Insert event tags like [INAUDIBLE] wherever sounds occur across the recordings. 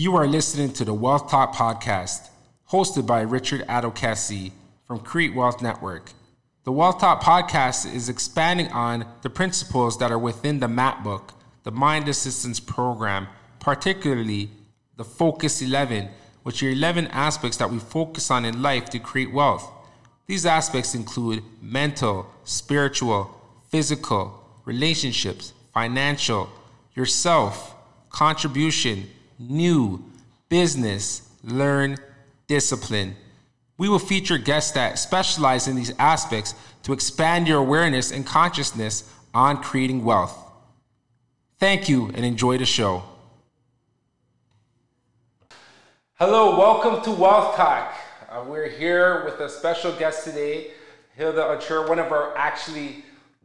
You are listening to the Wealth Talk podcast, hosted by Richard Adokasi from Create Wealth Network. The Wealth Talk podcast is expanding on the principles that are within the MAP book, the Mind Assistance Program, particularly the Focus 11, which are 11 aspects that we focus on in life to create wealth. These aspects include mental, spiritual, physical, relationships, financial, yourself, contribution, new, business, learn, discipline. We will feature guests that specialize in these aspects to expand your awareness and consciousness on creating wealth. Thank you and enjoy the show. Hello, welcome to Wealth Talk. Uh, we're here with a special guest today, Hilda Achur, one of our actually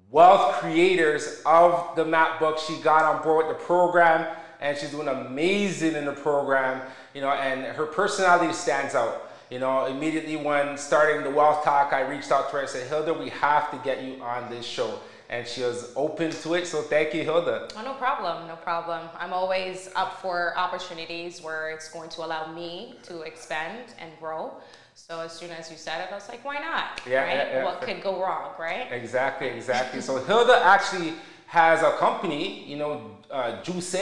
wealth creators of the map book. She got on board with the program and she's doing amazing in the program, you know, and her personality stands out. You know, immediately when starting the wealth talk, I reached out to her and said, Hilda, we have to get you on this show. And she was open to it. So thank you, Hilda. Oh, no problem. No problem. I'm always up for opportunities where it's going to allow me to expand and grow. So as soon as you said it, I was like, why not? Yeah, right? Yeah, yeah. What could go wrong, right? Exactly, exactly. so Hilda actually has a company, you know, uh, Juice,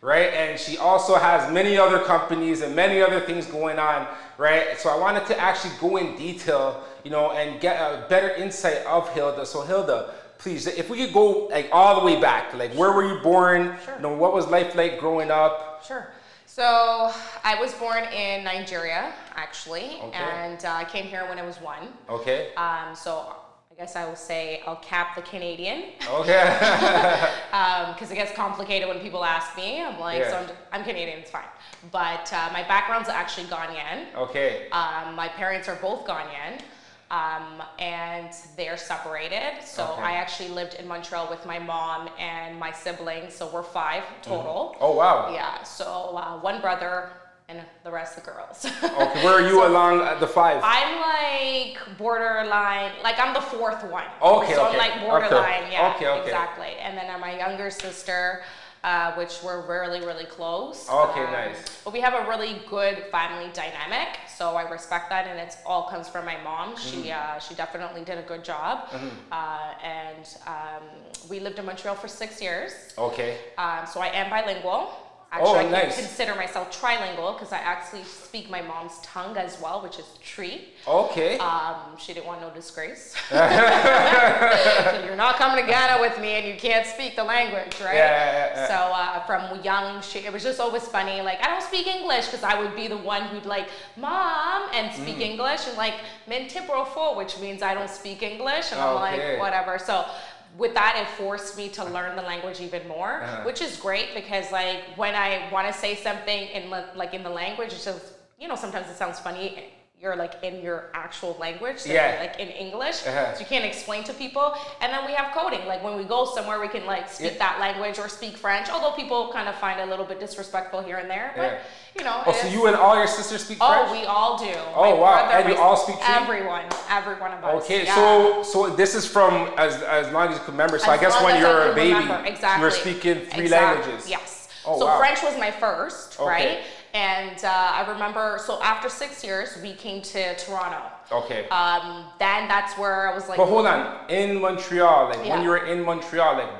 right? And she also has many other companies and many other things going on, right? So I wanted to actually go in detail, you know, and get a better insight of Hilda. So Hilda, please, if we could go like all the way back, like where were you born? Sure. You know, what was life like growing up? Sure. So I was born in Nigeria, actually, okay. and uh, I came here when I was one. Okay. Um, so I guess I will say I'll cap the Canadian. Okay. Because [LAUGHS] um, it gets complicated when people ask me. I'm like, yeah. so I'm, I'm, Canadian, it's fine. But uh, my background's actually Ghanaian. Okay. Um, my parents are both Ghanaian um, and they're separated. So okay. I actually lived in Montreal with my mom and my siblings. So we're five total. Mm-hmm. Oh wow! Yeah. So uh, one brother and the rest of the girls. okay. Where are you [LAUGHS] so along the five? I'm like borderline. Like I'm the fourth one. Okay. So okay. I'm like borderline. Okay. Yeah. Okay. Okay. Exactly. And then I'm my younger sister uh, which we're really, really close. Okay, um, nice. But we have a really good family dynamic, so I respect that, and it all comes from my mom. Mm-hmm. She uh, she definitely did a good job, mm-hmm. uh, and um, we lived in Montreal for six years. Okay. Um, so I am bilingual. Actually, oh, nice. I consider myself trilingual because I actually speak my mom's tongue as well, which is Twi. Okay. Um, she didn't want no disgrace. [LAUGHS] [LAUGHS] You're not coming to Ghana with me and you can't speak the language, right? Yeah, yeah, yeah. So uh, from young, she, it was just always funny. Like, I don't speak English because I would be the one who'd like, Mom, and speak mm. English and like, Min Tiprofo, which means I don't speak English. And I'm like, whatever. So with that it forced me to learn the language even more uh-huh. which is great because like when i want to say something in like in the language it's just you know sometimes it sounds funny you're like in your actual language, so yeah. like in English, uh-huh. so you can't explain to people. And then we have coding, like when we go somewhere, we can like speak yeah. that language or speak French. Although people kind of find it a little bit disrespectful here and there, but yeah. you know. Oh, so you and all your sisters speak oh, French? Oh, we all do. Oh My wow! and you all speak Everyone, every one of us. Okay, so so this is from as as long as you can remember. So as I guess when you're a baby, exactly. you are speaking three exactly. languages. Yes. Oh, so wow. French was my first, okay. right? And uh, I remember, so after six years, we came to Toronto. Okay. Um, then that's where I was like. But hold on, in Montreal, like yeah. when you were in Montreal, like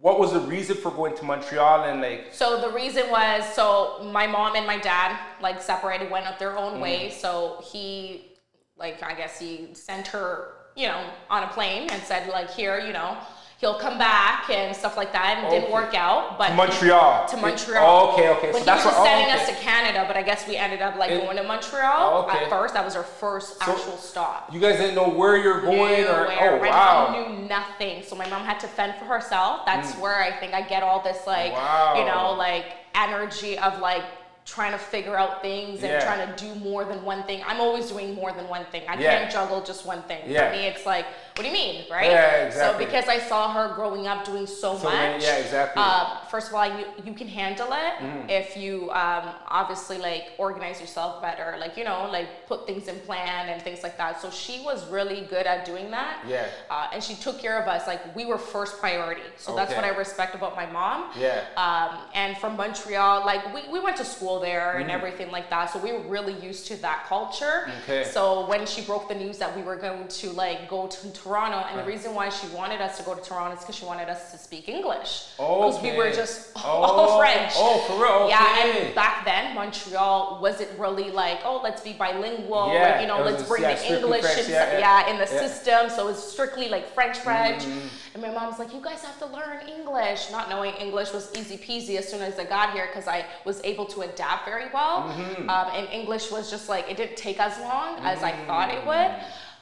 what was the reason for going to Montreal and like? So the reason was so my mom and my dad like separated, went up their own mm. way. So he, like I guess he sent her, you know, on a plane and said like, here, you know he'll come back and stuff like that. And okay. didn't work out, but to Montreal. To Montreal. Oh, okay, okay. But so he that's was what, sending oh, okay. us to Canada, but I guess we ended up like it, going to Montreal oh, okay. at first. That was our first so actual stop. You guys didn't know where you're going, or where. oh my wow. Mom knew nothing, so my mom had to fend for herself. That's mm. where I think I get all this like, wow. you know, like energy of like trying to figure out things and yeah. trying to do more than one thing. I'm always doing more than one thing. I yeah. can't juggle just one thing. Yeah. For me, it's like, what do you mean, right? Yeah, exactly. So because I saw her growing up doing so, so much. yeah, exactly. Uh, first of all, you, you can handle it mm. if you um, obviously like organize yourself better, like you know, like put things in plan and things like that. So she was really good at doing that. Yeah. Uh, and she took care of us. Like we were first priority. So okay. that's what I respect about my mom. Yeah. Um, and from Montreal, like we, we went to school school there and everything like that. So we were really used to that culture. Okay. So when she broke the news that we were going to like go to Toronto, and the reason why she wanted us to go to Toronto is because she wanted us to speak English. Because we were Okay. just [LAUGHS] Oh, all French. oh, for real? Yeah, and back then Montreal wasn't really like, oh, let's be bilingual. Yeah, like, you know, let's bring yeah, the English French, in, yeah, yeah, yeah. in the Yeah. system. So it's strictly like French, French. Mm-hmm. And my mom's like, you guys have to learn English. Not knowing English was easy peasy as soon as I got here because I was able to adapt very well. Mm-hmm. Um, and English was just like, it didn't take as long as I thought it would.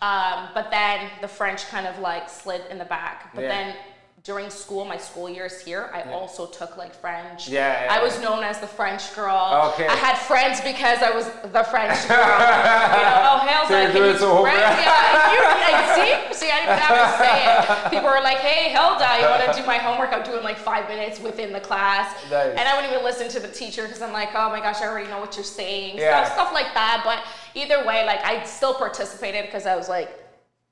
Um, but then the French kind of like slid in the back. But Yeah. then during school, my school years here, I also took like French. Yeah, yeah, I was known as the French girl. Okay. I had friends because I was the French girl. [LAUGHS] you know, oh hell, So you're can doing you French? Yeah, you, like, see, see, I didn't have to say it. People were like, "Hey, Hilda, you want to do my homework?" I'm doing like five minutes within the class, Nice. and I wouldn't even listen to the teacher because I'm like, "Oh my gosh, I already know what you're saying." Yeah. Stuff, stuff like that. But either way, like I still participated because I was like.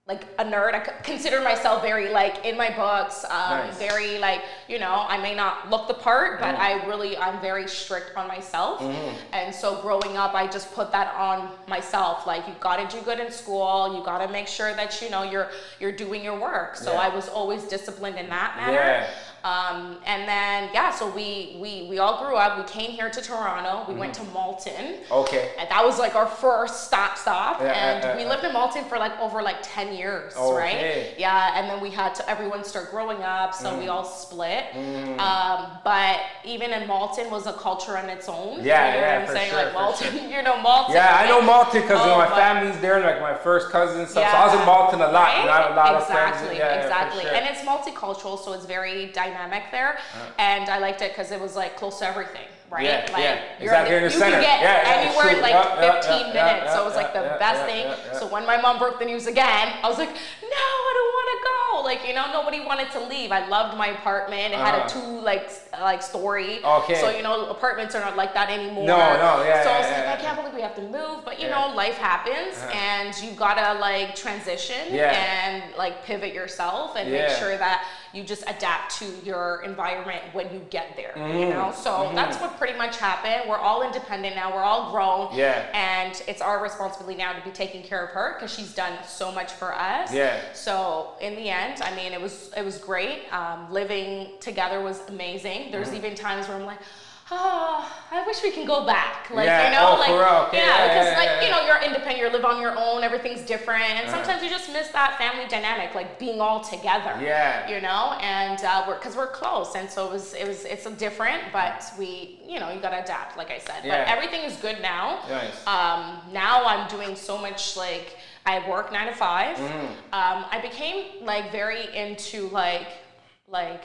Like a nerd, I consider myself very like in my books, um, Nice. very like you know. I may not look the part, but Mm. I really I'm very strict on myself, Mm-hmm. and so growing up, I just put that on myself. Like you got to do good in school, you got to make sure that you know you're you're doing your work. So Yeah. I was always disciplined in that matter. Yeah. Um, and then yeah, so we we we all grew up. We came here to Toronto. We went to Mm-hmm. Malton. Okay. And that was like our first stop stop. Yeah, and yeah, we yeah. lived in Malton for like over like 10 years, Okay. right? Yeah, and then we had to everyone start growing up, so Mm. we all split. Mm. Um, but even in Malton was a culture on its own. Yeah, you know yeah, what I'm for saying? sure, like Malton, [LAUGHS] you know Malton. Yeah, I know? Malton because Oh, my but- family's there, like my first cousin stuff. So I was in Malton a lot, and I have a lot exactly, of friends. Yeah, yeah, for exactly. sure. And it's multicultural, so it's very dynamic there. And I liked it because it was like close to everything, right? Yeah, like yeah. you're Exactly, in the you center. can get Yeah, yeah, anywhere in like Yeah, yeah, 15 yeah, minutes. so it was like the best thing. So when my mom broke the news again, I was like, no, I don't want to go. Like you know, nobody wanted to leave. I loved my apartment. It had Uh-huh. a two like like story. Okay. So you know, apartments are not like that anymore. No, no, yeah, So I was like, I can't believe we have to move, but you know, life happens, Uh-huh. and you gotta like transition and like pivot yourself and make sure that you just adapt to your environment when you get there. Mm-hmm. You know, so that's what pretty much happened. We're all independent now. We're all grown. Yeah. And it's our responsibility now to be taking care of her because she's done so much for us. Yeah. So in the end, I mean, it was it was great. Um, living together was amazing. There's Mm-hmm. even times where I'm like. Oh, [SIGHS] I wish we can go back. Like Yeah. you know, Oh, like. Okay. yeah, Yeah, because yeah, like you know, you're independent, you live on your own, everything's different, and Uh-huh. sometimes you just miss that family dynamic, like being all together. Yeah. You know, and uh, we're because we're close, and so it was it was it's a different, but we you know you gotta adapt, like I said. Yeah. But everything is good now. Nice. Um, now I'm doing so much like I work nine to 5 Mm-hmm. Um, I became like very into like like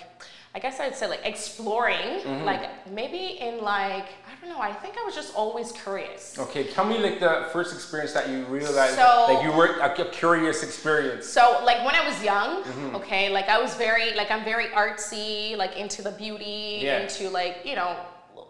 I guess I'd say like exploring, Mm-hmm. like maybe in like I don't know. I think I was just always curious. Okay, tell me like the first experience that you realized, So- like you were a, curious experience. So like when I was young, Mm-hmm. okay, like I was very like I'm very artsy, like into the beauty, Yeah. into like you know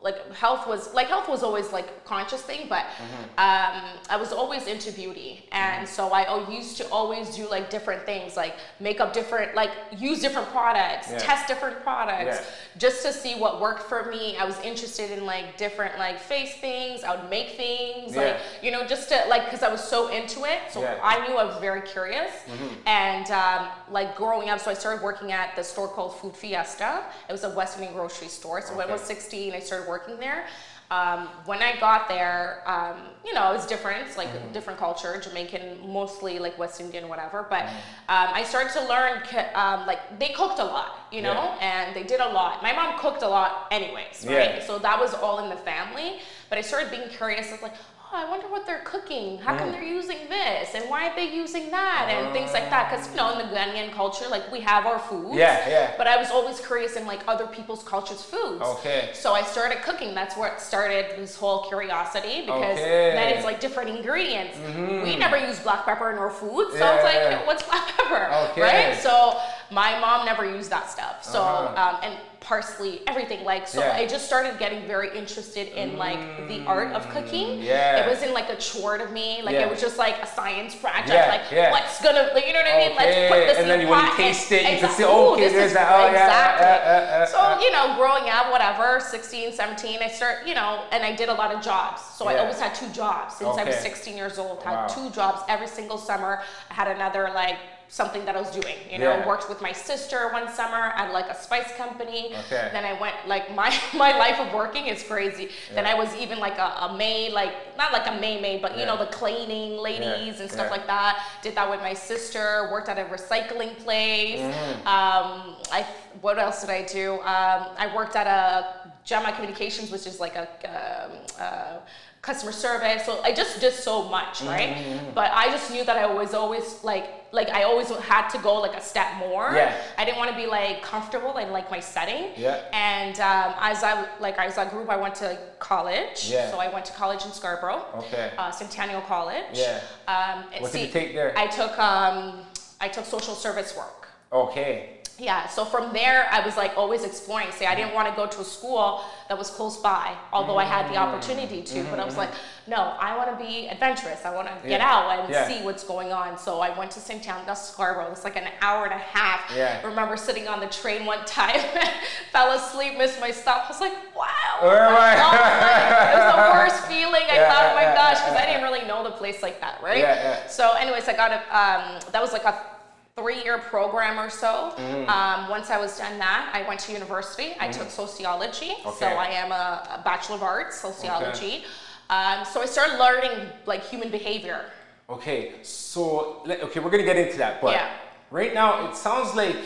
like health was like health was always like conscious thing, but Mm-hmm. um, I was always into beauty, and so I used to always do like different things, like make up different, like use different products, Yeah. test different products, Yeah. just to see what worked for me. I was interested in like different like face things. I would make things, like you know, just to like because I was so into it. So Yeah. I knew I was very curious, and um, like growing up, so I started working at the store called Food Fiesta. It was a West Indian grocery store. So when I was 16, I started working there. Um, when I got there, um, you know, it was different, it's like Mm-hmm. different culture, Jamaican, mostly like West Indian, whatever. But Mm-hmm. um, I started to learn, um, like they cooked a lot, you know, Yeah. and they did a lot. My mom cooked a lot, anyways, right? Yeah. So that was all in the family. But I started being curious. I was like, I wonder what they're cooking. How Mm. come they're using this? And why are they using that? And things like that. Because, you know, in the Ghanaian culture, like we have our foods. Yeah, yeah. But I was always curious in like other people's cultures' foods. Okay. So I started cooking. That's what started this whole curiosity because Okay. then it's like different ingredients. We never use black pepper in our food. So Yeah, it's like, yeah. what's black pepper? Okay. Right? So My mom never used that stuff. So Uh-huh. um, and parsley, everything like so. Yeah. I just started getting very interested in like the art of cooking. yeah. It wasn't like a chore to me. Like Yeah. it was just like a science project. Yeah, Like yeah. what's gonna, like, you know what I mean? Let's put this and in then a when you pot taste and- it, you can see, oh, okay, this there's is- that. Oh, yeah, exactly. uh, so you know, growing up, whatever, 16, 17, I start, you know, and I did a lot of jobs. So I always had two jobs since I was 16 years old. Had Wow. two jobs every single summer. I had another like something that I was doing. You know, Yeah. worked with my sister one summer at like a spice company. Okay. Then I went like my [LAUGHS] my life of working is crazy. Then I was even like a, a maid, like not like a maid maid, but you know the cleaning ladies and stuff yeah. like that. Did that with my sister. Worked at a recycling place. Mm-hmm. Um, I what else did I do? Um, I worked at a Gemma Communications, which is like a um, uh, customer service. So I just did so much, Mm-hmm, right? But I just knew that I was always like like I always had to go like a step more. Yeah. I didn't want to be like comfortable in like my setting. Yeah. And um, as I like as I grew up, I went to college. Yeah. So I went to college in Scarborough. Okay. Uh, Centennial College. Yeah. Um, What did you take there? I took um, I took social service work. Okay. Yeah, so from there, I was like always exploring. See, I didn't mm-hmm. want to go to a school that was close by, although I had the mm-hmm. opportunity to. But I was like, mm-hmm. no, I want to be adventurous. I want to get out and Yeah. see what's going on. So I went to St. Town, that's Scarborough. It's like an hour and a half. Yeah. I remember sitting on the train one time, [LAUGHS] fell asleep, missed my stop. I was like, wow. Oh, right. Oh, like, it was the [LAUGHS] worst feeling. I Yeah, thought, oh my yeah, gosh, yeah, because I didn't really know the place like that, right? Yeah, yeah. So, anyways, I got a. Um, that was like a three-year program or so. Mm-hmm. Um, once I was done that, I went to university. I took sociology, so I am a, a bachelor of arts sociology. Um, so I started learning like human behavior. Okay, so okay, we're gonna get into that, but Yeah. right now it sounds like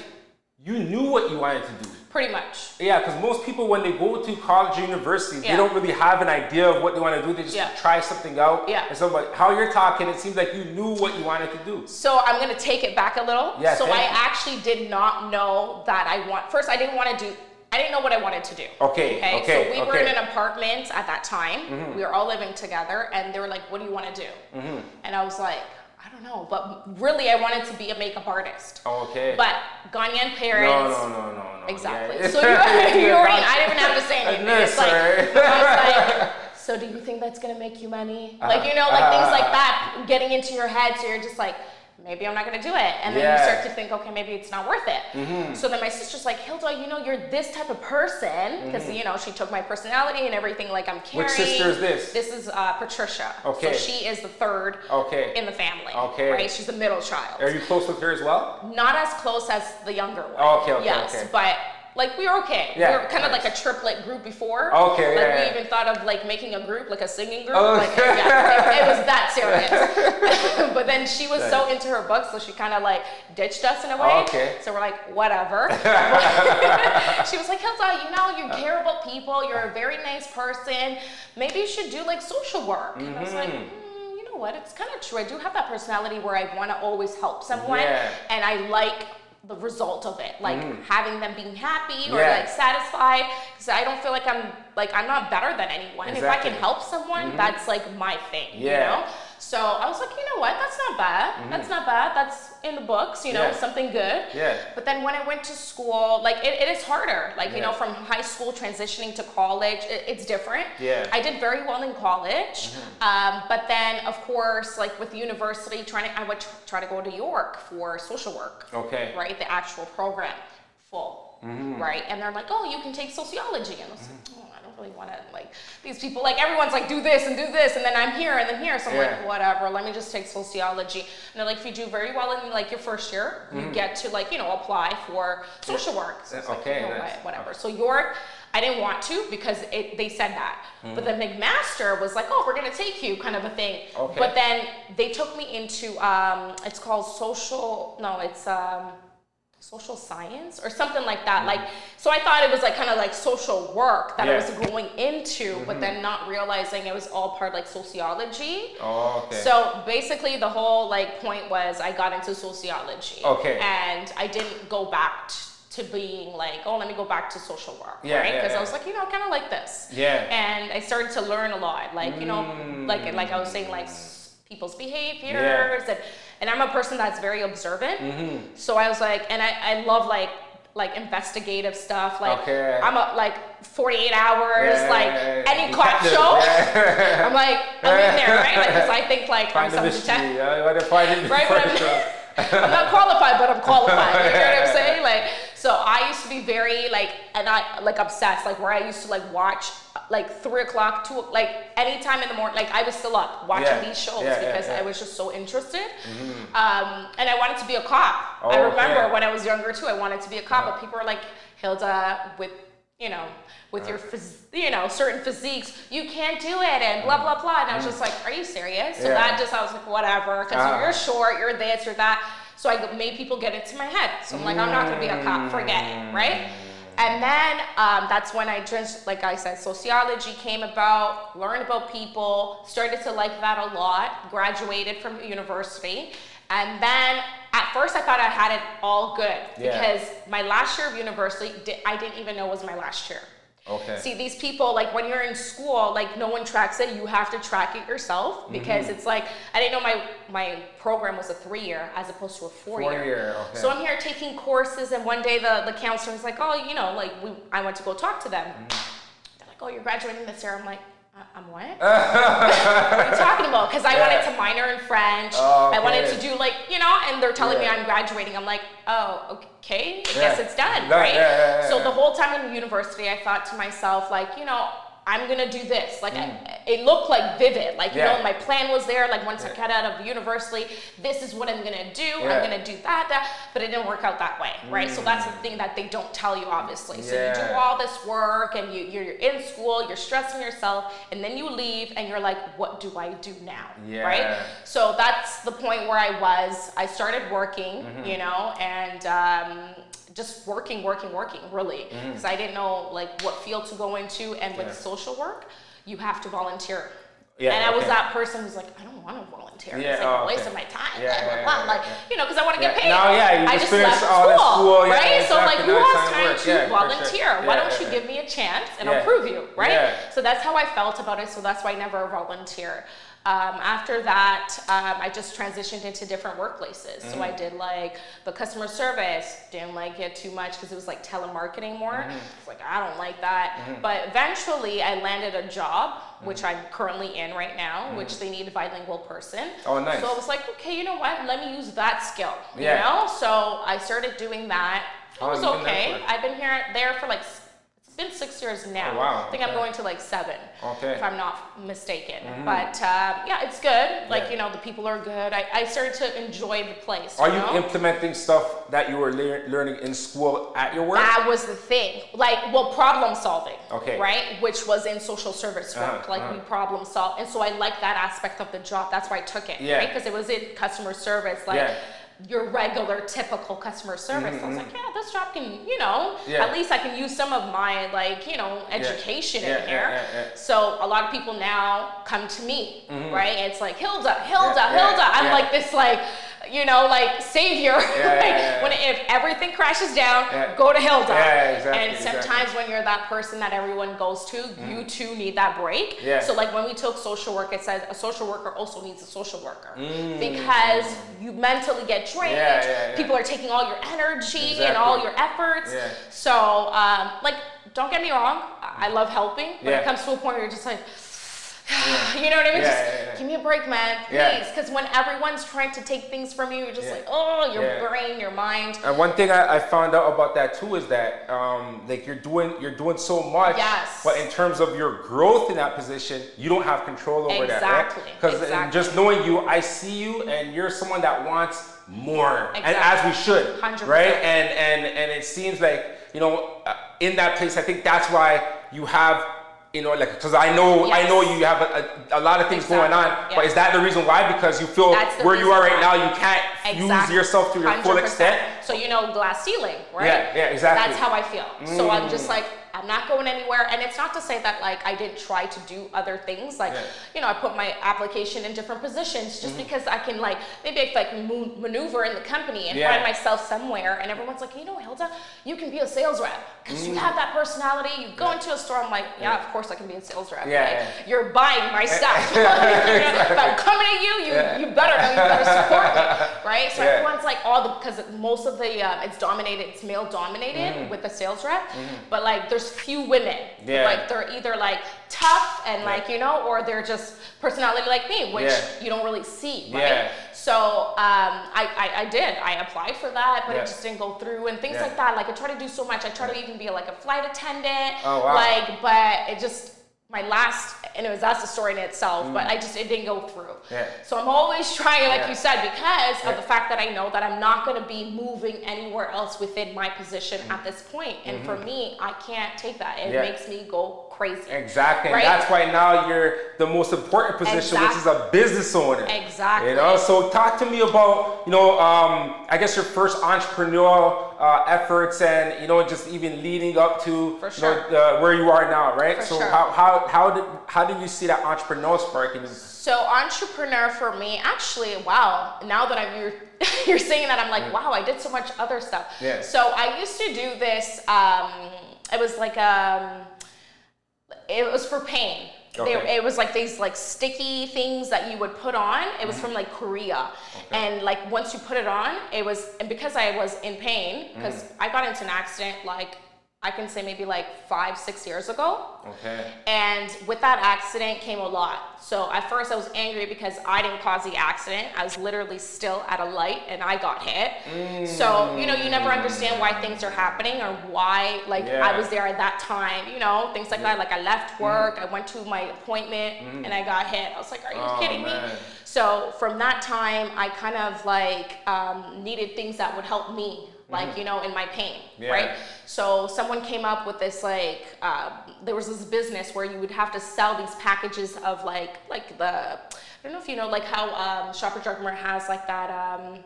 you knew what you wanted to do. Pretty much. Yeah, because most people when they go to college or university, they don't really have an idea of what they want to do. They just Yeah. try something out. Yeah. And so, but how you're talking, it seems like you knew what you wanted to do. So I'm gonna take it back a little. Yeah, so I it. actually did not know that I want. First, I didn't want to do. I didn't know what I wanted to do. Okay, Okay. okay, so we were in an apartment at that time. Mm-hmm. We were all living together, and they were like, "What do you want to do?" Mm-hmm. And I was like, "I don't know," but really, I wanted to be a makeup artist. Okay. But Ghanaian parents. no, no, no, no. no. Exactly. Yeah. [LAUGHS] So you, you already, I didn't even have to say anything. No, It's like. I like, [LAUGHS] so do you think that's gonna make you money? Uh, like you know, like things like uh, that getting into your head. So you're just like, maybe I'm not gonna do it, and then you start to think, okay, maybe it's not worth it. So then my sister's like, Hilda, you know, you're this type of person because you know she took my personality and everything. Like I'm carrying. Which sister is this? This is uh, Patricia. Okay. So she is the third. Okay. In the family. Okay. Right. She's the middle child Are you close with her as well? not as close as the younger one. Okay, okay, Yes, okay. but like we were okay. Yeah, we were kind of like a triplet group before. Okay, Like yeah, we yeah. even thought of like making a group, like a singing group. Oh. Like [LAUGHS] yeah, it, it was that serious. [LAUGHS] but then she was so into her books, so she kind of like ditched us in a way. Okay. So we're like, whatever. [LAUGHS] she was like, Hilda, you know, you care about people. You're a very nice person. Maybe you should do like social work. And I was like. Mm-hmm. "Hmm, you know what? It's kind of true. I do have that personality where I want to always help someone, Yeah. and I like the result of it, like having them being happy or Mm. Yeah. like satisfied. Because I don't feel like I'm like I'm not better than anyone. If I Mm-hmm. can help someone, that's like my thing. You Yeah. know. So I was like, you know what? That's not bad. That's not bad. That's in the books. You know, Mm-hmm. Yeah. something good. Yeah. But then when I went to school, like it, it is harder. Like you know, from high school transitioning to college, it, it's different. Yeah. Mm-hmm. I did very well in college, um, but then of course, like with university, trying to I would try to go to York for social work. Okay. Right, the actual program, full. Mm-hmm. Right, and they're like, oh, you can take sociology, and I was like, oh, I don't really want to like these people. Like everyone's like, do this and do this, and then I'm here and then here, so I'm Yeah. like, whatever. Let me just take sociology. And they're like, if you do very well in like your first year, you get to like you know apply for social work. So it's like, Okay, you know nice. what, whatever. So York, I didn't want to because it, they said that. But then McMaster was like, oh, we're gonna take you, kind of a thing. Okay. But then they took me into um, it's called social. No, it's um, social science or something like that. Like, so I thought it was like kind of like social work that I was going into, but then mm-hmm. not realizing it was all part like sociology. Oh, okay. So basically, the whole like point was I got into sociology. Okay. And I didn't go back t- to being like, oh, let me go back to social work, Yeah, right? Because yeah. I was like, you know, kind of like this. Yeah. And I started to learn a lot, like you know, like like I was saying, like s- people's behaviors yeah. and and I'm a person that's very observant. Mm-hmm. So I was like, and I, I love like like investigative stuff. Like okay. I'm a like 48 hours, yeah, like yeah, yeah, any cop show. [LAUGHS] I'm like I'm in there, right? Because like, I think like find I'm some detective. right? But I'm, [LAUGHS] I'm not qualified, but I'm qualified. You know what I'm [LAUGHS] saying? Like so I used to be very like and I like obsessed, like where I used to like watch like three o'clock, two like anytime in the morning. Like I was still up watching yeah. these shows yeah, because yeah, I was just so interested. Mm-hmm. Um, and I wanted to be a cop. Oh, I remember when I was younger too. I wanted to be a cop, but people were like, Hilda, with you know, with your phys- you know certain physiques, you can't do it, and blah blah blah. And I was just like, are you serious? So that just I was like, whatever, because uh. you're short, you're this, you're that. So I made people get into my head. So I'm like, I'm not gonna be a cop. Forget it, right? And then um, that's when I just, like I said, sociology came about, learned about people, started to like that a lot, graduated from university. And then at first I thought I had it all good yeah. because my last year of university, I didn't even know was my last year. Okay. See, these people, like when you're in school, like no one tracks it. You have to track it yourself mm-hmm. because mm-hmm. it's like I didn't know my my program was a three year as opposed to a four, four year. year okay. So I'm here taking courses, and one day the the counselor was like, "Oh, you know, like we, I went to go talk to them." Mm-hmm. They're like, "Oh, you're graduating this year." I'm like. Uh, I'm what? [LAUGHS] what are you talking about? Because I yeah. wanted to minor in French. Oh, okay. I wanted to do like, you know, and they're telling yeah. me I'm graduating. I'm like, oh, okay, I yeah. guess it's done, right? So the whole time in university, I thought to myself, like, you know, I'm gonna do this. Like, mm. I, it looked like vivid. Like, you know, my plan was there. Like, once yeah. I get out of university, this is what I'm gonna do. Yeah. I'm gonna do that, that. But it didn't work out that way, right? Mm. So that's the mm. thing that they don't tell you, obviously. So you do all this work, and you, you're in school, you're stressing yourself, and then you leave, and you're like, what do I do now, right? So that's the point where I was. I started working, mm-hmm. you know, and. Um, just working, working, working, really, because mm-hmm. I didn't know like what field to go into. And with yeah. social work, you have to volunteer. Yeah, and I was that person who's like, I don't want to volunteer. Yeah, it's like oh, a waste okay. of my time. Yeah, blah, blah, blah. Like, you know, because I want to get paid. No, yeah, you I just, left school, school right? So like, who has time to volunteer? Sure. Why don't you give me a chance and I'll prove you, right? So that's how I felt about it. So that's why I never volunteer. Um, after that, um, I just transitioned into different workplaces. Mm-hmm. So I mm-hmm. did like the customer service, didn't like it too much because it was like telemarketing more. Mm-hmm. Like, I don't like that. Mm-hmm. But eventually I landed a job, which mm-hmm. I'm currently in right now, mm-hmm. which they need a bilingual person. Oh, nice. So I was like, okay, you know what? Let me use that skill. Yeah. You know? So I started doing that. It was okay. I've been here there for like been six years now. Oh, wow. I think okay. I'm going to like seven, okay. if I'm not mistaken. Mm-hmm. But uh, yeah, it's good. Like, yeah. you know, the people are good. I, I started to enjoy the place. Are you, you implementing stuff that you were le- learning in school at your work? That was the thing. Like, well, problem solving. Okay. Right? Which was in social service work. Uh-huh, like, uh-huh. we problem solve. And so I like that aspect of the job. That's why I took it. Yeah. Right? Because it was in customer service. Like, yeah your regular typical customer service. Mm-hmm. I was like, yeah, this job can, you know, yeah. at least I can use some of my like, you know, education yeah. in yeah, here. So a lot of people now come to me, mm-hmm. right? It's like Hilda, Hilda, Hilda. I'm like this like you know, like savior. Yeah, [LAUGHS] like yeah, when if everything crashes down, go to Hilda. Exactly, and sometimes exactly. when you're that person that everyone goes to, mm. you too need that break. So like when we took social work, it said a social worker also needs a social worker mm. because you mentally get drained. People are taking all your energy exactly. and all your efforts. So um, like, don't get me wrong, I love helping, but it comes to a point where you're just like [SIGHS] you know what I mean? Yeah, just yeah, give me a break, man, please. Because when everyone's trying to take things from you, you're just like, oh, your brain, your mind. And one thing I, I, found out about that too is that um, like you're doing you're doing so much, yes. but in terms of your growth in that position, you don't have control over exactly. that, Because exactly? just knowing you, I see you, and you're someone that wants more, exactly. and as we should, 100%. right? And and and it seems like you know, uh, in that place, I think that's why you have you know, like because I know yes. I know you have a, a, a lot of things exactly. going on, yes. but is that the reason why? Because you feel where you are right now, you can't exactly. use yourself to your 100%. full extent. So you know, glass ceiling, right? Yeah, yeah, exactly. That's how I feel. Mm. So I'm just mm. like, I'm not going anywhere. And it's not to say that like I didn't try to do other things. Like, yeah. you know, I put my application in different positions just mm-hmm. because I can like maybe I like maneuver in the company and yeah. find myself somewhere. And everyone's like, you know, Hilda, you can be a sales rep because mm-hmm. you have that personality. You go into a store. I'm like, yeah, of course I can be a sales rep. Yeah, like, You're buying my stuff. [LAUGHS] [LAUGHS] if I'm coming at you, you you better you better support me, [LAUGHS] right? So everyone's like all the because most of the uh, it's dominated, it's male dominated mm-hmm. with the sales rep, mm-hmm. but like there's few women. Yeah. Like they're either like tough and yeah. like you know, or they're just personality like me, which yeah. you don't really see, right? Yeah. So um, I, I, I did. I applied for that, but it just didn't go through and things like that. Like I try to do so much. I try to even be like a flight attendant. Oh wow. Like, but it just my last and it was that's a story in itself mm. but i just it didn't go through yeah. so i'm always trying like yeah. you said because yeah. of the fact that i know that i'm not going to be moving anywhere else within my position mm. at this point and mm-hmm. for me i can't take that it makes me go crazy exactly right? and that's why now you're the most important position exactly. which is a business owner exactly you know so talk to me about you know um, i guess your first entrepreneurial uh, efforts and you know just even leading up to sure. you know, where you are now right for so sure. how, how how did how did you see that entrepreneur spark in you? so entrepreneur for me actually wow now that i'm you're, [LAUGHS] you're saying that i'm like wow i did so much other stuff yeah. so i used to do this um, it was like um, it was for pain Okay. They, it was like these like sticky things that you would put on. It was mm-hmm. from like Korea, okay. and like once you put it on, it was and because I was in pain because mm. I got into an accident like I can say maybe like five, six years ago. Okay. And with that accident came a lot. So at first I was angry because I didn't cause the accident. I was literally still at a light and I got hit. Mm. So, you know, you never understand why things are happening or why, like, yeah. I was there at that time, you know, things like yeah. that. Like, I left mm. work, mm. I went to my appointment mm. and I got hit. I was like, are you oh, kidding man. me? So from that time, I kind of like um, needed things that would help me like mm-hmm. you know in my pain yeah. right so someone came up with this like uh, there was this business where you would have to sell these packages of like like the i don't know if you know like how um, Shoppers Drug Mart has like that um,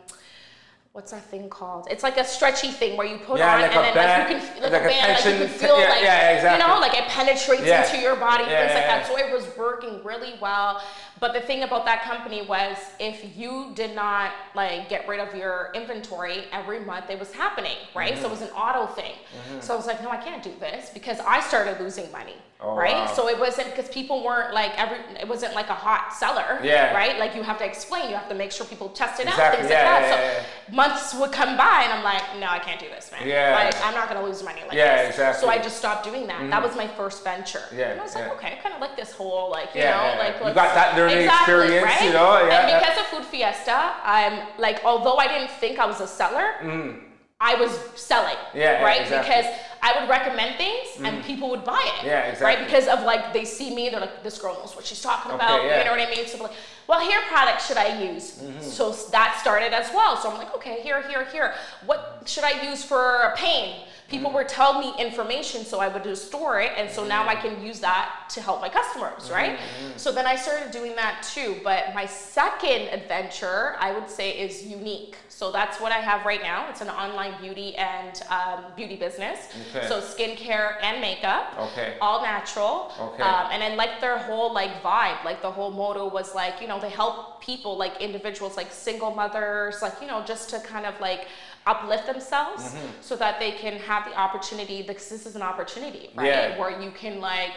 what's that thing called? It's like a stretchy thing where you put yeah, on like and then band, like you can like, like a band, like you can feel yeah, like yeah, exactly. you know, like it penetrates into your body, things like that. So it was working really well. But the thing about that company was if you did not like get rid of your inventory every month, it was happening, right? Mm-hmm. So it was an auto thing. Mm-hmm. So I was like, no, I can't do this because I started losing money. Oh, right? Wow. So it wasn't because people weren't like every it wasn't like a hot seller. Yeah. Right? Like you have to explain, you have to make sure people test it exactly. out, things yeah, like that. Yeah, so months would come by and I'm like, no, I can't do this, man. Yeah. Like I'm not gonna lose money like yeah, this. Exactly. So I just stopped doing that. Mm-hmm. That was my first venture. Yeah. And I was like, okay, I kind of like this whole like, you know, like you got that learning exactly, experience, right? you know? Yeah. And because of Food Fiesta, I'm like, although I didn't think I was a seller, mm. I was selling. Yeah, right? Exactly. Because I would recommend things mm. and people would buy it. Yeah, exactly. Right? Because of like they see me, they're like, this girl knows what she's talking okay, about. Yeah. You know what I mean? So like, well, here product should I use? Mm-hmm. So that started as well. So I'm like, okay, here, here, here. What should I use for pain? People mm-hmm. were telling me information, so I would just store it, and so now I can use that to help my customers, right? Mm-hmm. So then I started doing that too. But my second adventure, I would say, is Younique. So that's what I have right now. It's an online beauty and um, beauty business. Okay. So skincare and makeup. Okay. All natural. Okay. Um, and I like their whole like vibe. Like the whole motto was like, you know, they help people like individuals, like single mothers, like you know, just to kind of like uplift themselves mm-hmm. so that they can have the opportunity because this is an opportunity right yeah. where you can like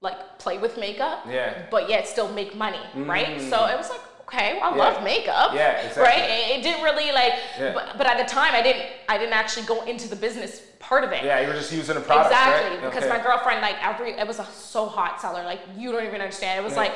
like play with makeup yeah but yet still make money mm. right so it was like okay well, i yeah. love makeup yeah exactly. right it, it didn't really like yeah. but, but at the time i didn't i didn't actually go into the business part of it yeah you were just using a product exactly right? because okay. my girlfriend like every it was a so hot seller like you don't even understand it was like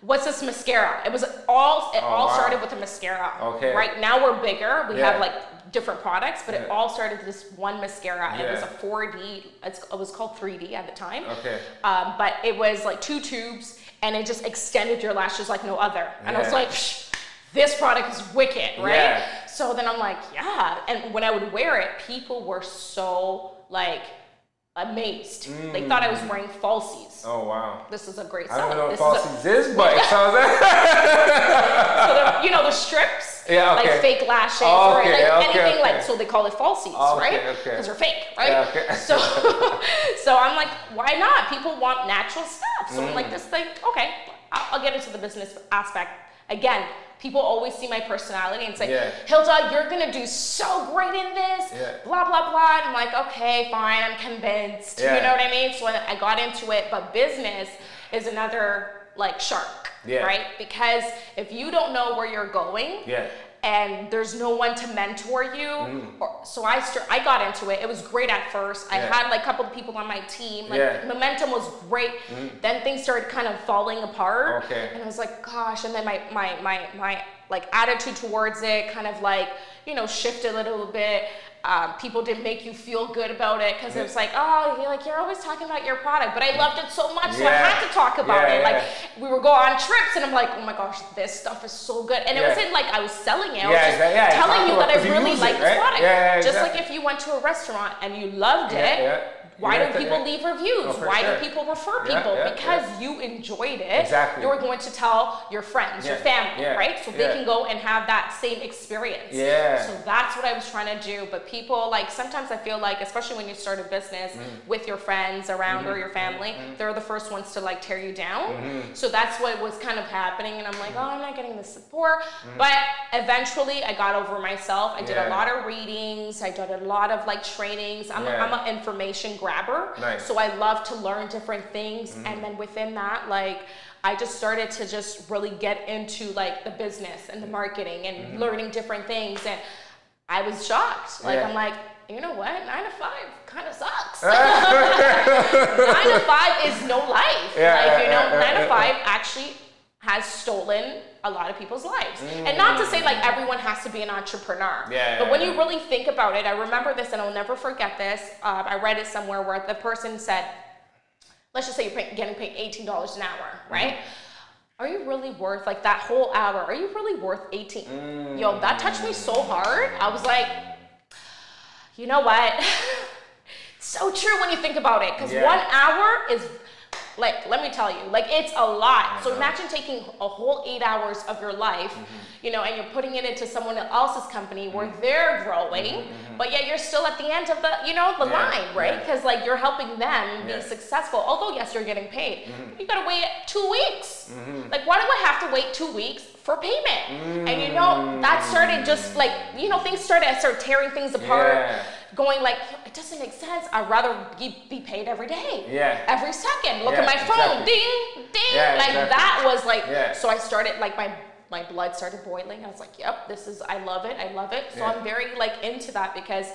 what's this mascara? It was all it oh, all wow. started with a mascara. Okay. Right now we're bigger. We yeah. have like different products, but yeah. it all started this one mascara. Yeah. It was a 4D. it was called 3D at the time. Okay. Um, but it was like two tubes, and it just extended your lashes like no other. And I was like, this product is wicked, right? So then I'm like, yeah. And when I would wear it, people were so like amazed. Mm. They thought I was wearing falsies. Oh wow! This is a great. I don't know what falsies is, a, is, but it sounds like [LAUGHS] [LAUGHS] so the, you know the strips, yeah, okay. like fake lashes oh, okay, or like okay, anything like so they call it falsies, oh, right? Because they're fake, right? Yeah, okay. so [LAUGHS] so I'm like, why not? People want natural stuff, so mm. I'm like, mm. this thing, okay, I'll, I'll get into the business aspect again people always see my personality and say, yeah. Hilda, you're gonna do so great in this, yeah. blah, blah, blah. And I'm like, okay, fine, I'm convinced. Yeah. You know what I mean? So I got into it, but business is another like shark, yeah. right? Because if you don't know where you're going, yeah and there's no one to mentor you. Mm. Or, so I st- I got into it. It was great at first. I yeah. had like a couple of people on my team. Like yeah. momentum was great. Mm. Then things started kind of falling apart. Okay. And I was like, gosh. And then my my my my like attitude towards it kind of like you know shifted a little bit um, people didn't make you feel good about it because it was like, oh, you're like you're always talking about your product, but I loved it so much, so I had to talk about yeah, it. Yeah. Like we were going on trips, and I'm like, oh my gosh, this stuff is so good, and it wasn't like I was selling it, I was just telling you that I really like it, this right? product. just exactly. like if you went to a restaurant and you loved it why do people leave reviews? Oh, Why sure. do people refer people? Yeah, yeah, because yeah. you enjoyed it. Exactly. You're going to tell your friends, your family, right? So they can go and have that same experience. Yeah. So that's what I was trying to do. But people, like, sometimes I feel like, especially when you start a business mm. with your friends around mm-hmm. or your family, mm-hmm. they're the first ones to, like, tear you down. Mm-hmm. So that's what was kind of happening. And I'm like, oh, I'm not getting the support. But eventually I got over myself. I did a lot of readings, I did a lot of, like, trainings. I'm, I'm an information grabber. Nice. So I love to learn different things. Mm-hmm. And then within that, like, I just started to just really get into like the business and the marketing and mm-hmm. learning different things. And I was shocked. Like, yeah. I'm like, you know what? Nine to five kind of sucks. [LAUGHS] nine to five is no life. Yeah, like, you know, nine to five actually has stolen a lot of people's lives. Mm. And not to say like everyone has to be an entrepreneur. Yeah, but when you really think about it, I remember this and I'll never forget this. Uh, I read it somewhere where the person said, let's just say you're pay- getting paid $18 an hour, right? Mm. Are you really worth like that whole hour? Are you really worth 18? Mm. Yo, that touched me so hard. I was like, you know what? [LAUGHS] so true when you think about it. Because yeah. one hour is like, let me tell you, like it's a lot. So imagine taking a whole eight hours of your life, mm-hmm. you know, and you're putting it into someone else's company where mm-hmm. they're growing, mm-hmm. but yet you're still at the end of the, you know, the yeah. line, right? Because yeah. like you're helping them be yeah. successful. Although yes, you're getting paid, Mm-hmm. you gotta wait two weeks. Like, why do I have to wait two weeks for payment? And you know, that started just like, you know, things started. I started tearing things apart going like, it doesn't make sense. I'd rather be, be paid every day. Yeah. Every second. Look yeah, at my phone. exactly. Ding, ding. Yeah, like exactly. that was like, yeah. so I started like my my blood started boiling. I was like, yep, this is I love it. I love it. So yeah. I'm very like into that because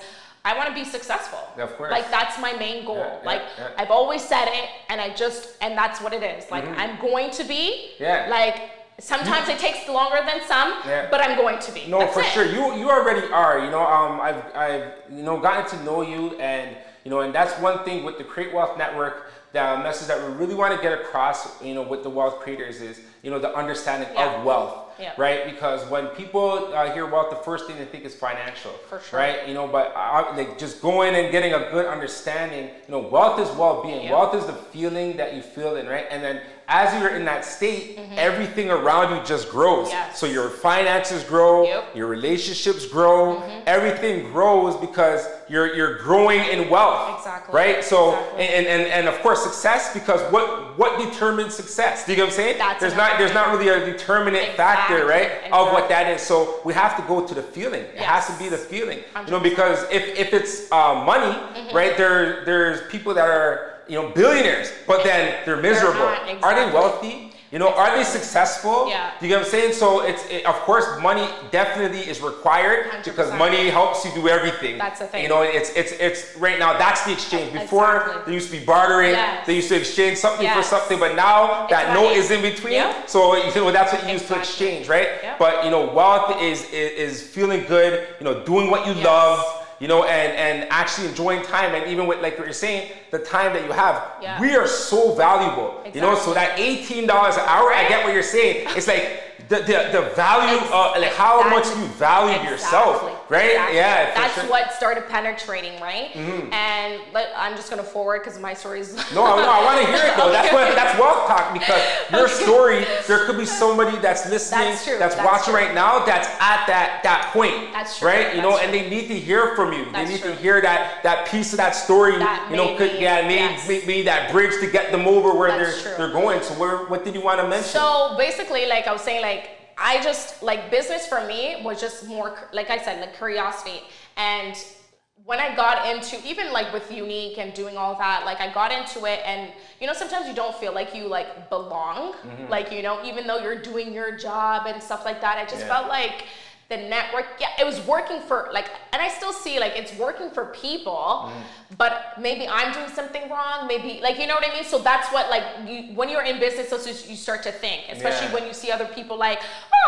I want to be successful. Of course. Like that's my main goal. Yeah, like yeah, I've always said it and I just and that's what it is. Like mm-hmm. I'm going to be yeah. like Sometimes it takes longer than some, yeah. but I'm going to be. No, That's for it. sure. You you already are. You know, um, I've I've you know gotten to know you, and you know, and that's one thing with the Create Wealth Network. The message that we really want to get across, you know, with the wealth creators is, you know, the understanding Yeah. of wealth, Yeah. right? Because when people uh, hear wealth, the first thing they think is financial, For sure. right? You know, but I, like just going and getting a good understanding, you know, wealth is well-being. Wealth is the feeling that you feel in, right? And then as you're in that state, everything around you just grows. Mm-hmm. Yes. So your finances grow, Yep. your relationships grow, Mm-hmm. everything grows because you're you're growing in wealth. Exactly. Right? So Exactly. and, and and of course success because what what determines success? Do you get what I'm saying? That's there's not there's not really a determinant factor, Exactly. right? Of what that is. So we have to go to the feeling. It has to be the feeling. You know, because if if it's uh, money, Mm-hmm. right? There there's people that are you know billionaires, but then they're miserable. not, Are they wealthy? You know, are they successful? Yeah. You get what I'm saying? So it's it, of course money definitely is required because 100%. money helps you do everything. That's the thing. You know, it's it's it's right now that's the exchange. Before Exactly. there used to be bartering, Yes. they used to exchange something for something, but now that It's note is in between. Yep. So you know that's what you use to exchange, right? Yep. But you know, wealth is, is is feeling good. You know, doing what you Yes. love. You know, and and actually enjoying time, and even with like what you're saying, the time that you have, Yeah. we are so valuable. You know, so that eighteen dollars an hour, I get what you're saying. It's like the the, the value Ex- of like how much you value yourself, Exactly. Right? Exactly. Yeah, that's sure. what started penetrating, right? Mm-hmm. And I'm just gonna forward because my story's. no, no, I want to hear it though. okay. That's [LAUGHS] what that's wealth talk because your okay. [LAUGHS] story. There could be somebody that's listening, that's, that's, that's watching true. right now, that's at that that point. That's true. Right? You know, true. and they need to hear from you. That's they need true. to hear that that piece of that story. That you know, could yeah, maybe yes. maybe that bridge to get them over where they're they're going. So where what did you want to mention? So basically, like I was saying, like I just like business for me was just more like I said, like curiosity. And when I got into even like with Younique and doing all that, like I got into it and you know sometimes you don't feel like you like belong. Mm-hmm. Like, you know, even though you're doing your job and stuff like that, I just yeah. felt like the network yeah it was working for like and i still see like it's working for people mm. but maybe i'm doing something wrong maybe like you know what i mean so that's what like you when you're in business so you start to think especially yeah. when you see other people like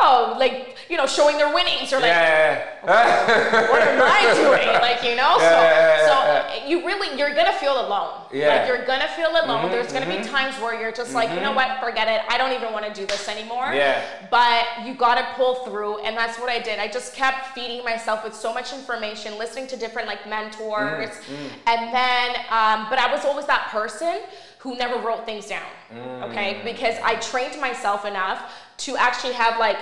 oh like you know showing their winnings or like yeah, yeah, what am i [LAUGHS] doing like you know so so you really you're gonna feel alone yeah. like you're gonna feel alone mm-hmm, there's gonna mm-hmm. be times where you're just like mm-hmm. you know mm-hmm. what forget it i don't even want to do this anymore yeah but you gotta pull through and that's what i did. I just kept feeding myself with so much information, listening to different like mentors, mm, mm. and then, um, but I was always that person who never wrote things down. Mm. Okay, because I trained myself enough to actually have like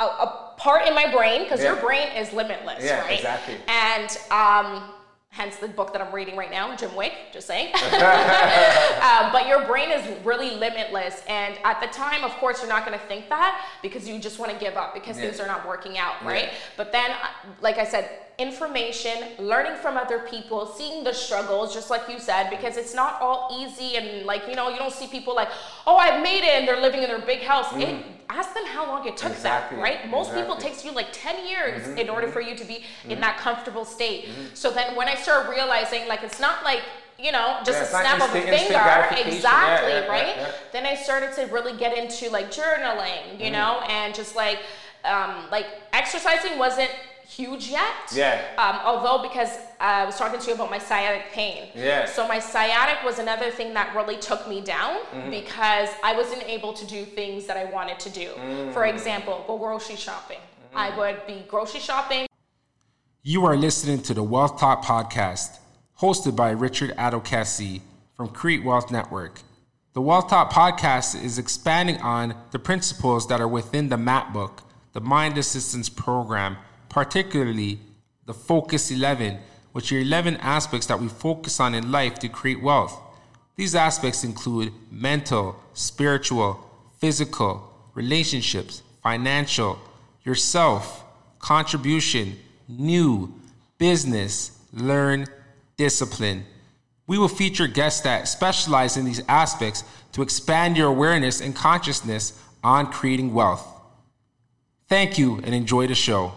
a, a part in my brain because yeah. your brain is limitless, yeah, right? Exactly. And um, hence the book that I'm reading right now, Jim Kwik, just saying. uh, [LAUGHS] [LAUGHS] but your brain is really limitless. And at the time, of course, you're not going to think that because you just want to give up because yeah. things are not working out, right? Yeah. But then, uh, like I said, information, learning from other people, seeing the struggles, just like you said, because it's not all easy and like, you know, you don't see people like, oh, I've made it and they're living in their big house. Mm. It, ask them how long it took exactly. them, right? Most exactly. people takes you like 10 years mm-hmm. in order mm-hmm. for you to be mm-hmm. in that comfortable state. Mm-hmm. So then when I start realizing like it's not like you know, just yeah, a snap of a finger. Exactly, yeah, yeah, right? Then I started to really get into like journaling, you mm-hmm. know, and just like um, like exercising wasn't huge yet. Yeah. Um, although because I was talking to you about my sciatic pain. Yeah. So my sciatic was another thing that really took me down mm-hmm. because I wasn't able to do things that I wanted to do. Mm-hmm. For example, go grocery shopping. Mm-hmm. I would be grocery shopping. You are listening to the Wealth Talk podcast, hosted by Richard Adokasi from Create Wealth Network. The Wealth Talk podcast is expanding on the principles that are within the MAP book, the Mind Assistance Program particularly the Focus 11, which are 11 aspects that we focus on in life to create wealth. These aspects include mental, spiritual, physical, relationships, financial, yourself, contribution, new, business, learn, discipline. We will feature guests that specialize in these aspects to expand your awareness and consciousness on creating wealth. Thank you and enjoy the show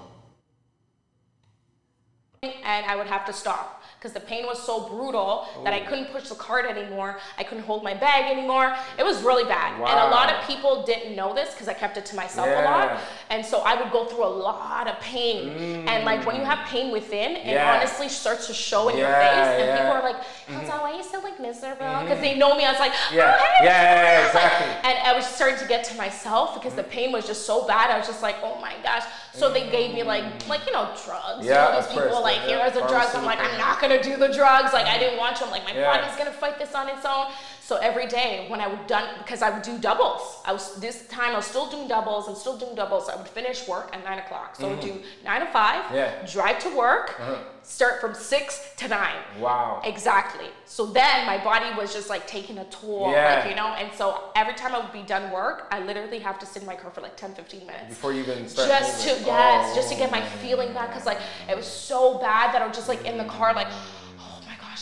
and I would have to stop because the pain was so brutal Ooh. that I couldn't push the cart anymore. I couldn't hold my bag anymore. It was really bad. Wow. And a lot of people didn't know this because I kept it to myself yeah. a lot. And so I would go through a lot of pain. Mm. And like when you have pain within, it yeah. honestly starts to show in yeah, your face. And people are like, mm-hmm. why are you so like miserable? Because mm-hmm. they know me. I was like, yeah, oh, hey. yeah, exactly. and I was starting to get to myself because the pain was just so bad. I was just like, oh my gosh. So they gave me like, like you know, drugs. Yeah, you know, these people course, like, here are the drugs. I'm like, I'm not gonna gonna do the drugs. Like I didn't want to. I'm like my yeah. body's gonna fight this on its own. So every day when I would done because I would do doubles. I was this time I was still doing doubles and still doing doubles. I would finish work at nine o'clock. So mm-hmm. I would do mm-hmm. nine to five. Yeah. Drive to work. Uh-huh. Start from six to nine. Wow. Exactly. So then my body was just like taking a toll. Yeah. Like, you know, and so every time I would be done work, I literally have to sit in my car for like 10, 15 minutes. Before you even start. Just moving. to yes, oh. just to get my feeling back. Cause like it was so bad that I was just like in the car like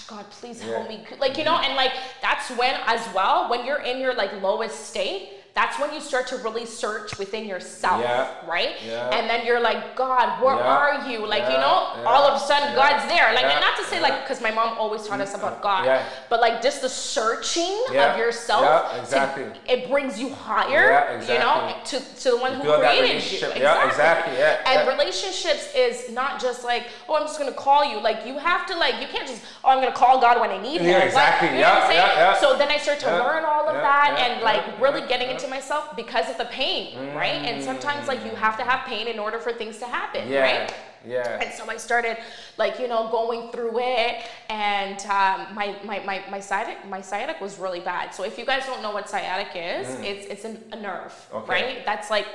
God, please help me. Like, you know, and like that's when as well, when you're in your like lowest state, that's when you start to really search within yourself, yeah. right? Yeah. And then you're like, God, where yeah. are you? Like, you know, all of a sudden God's there. Like, and not to say like, because my mom always taught us about God, but like just the searching of yourself, exactly. To, it brings you higher, exactly. you know, to, to the one you who created you. Exactly. Yeah, exactly. Yeah. And relationships is not just like, oh, I'm just gonna call you. Like, you have to like, you can't just, oh, I'm gonna call God when I need Him. Yeah, exactly. Like, you know yeah, yeah, yeah. So then I start to learn all of that and like really getting into myself because of the pain, mm. right? And sometimes like you have to have pain in order for things to happen, yeah. right? Yeah. And so I started, like, you know, going through it, and um, my, my, my, my, sciatic, my sciatic was really bad. So if you guys don't know what sciatic is, mm. it's, it's an, a nerve, okay. right? That's like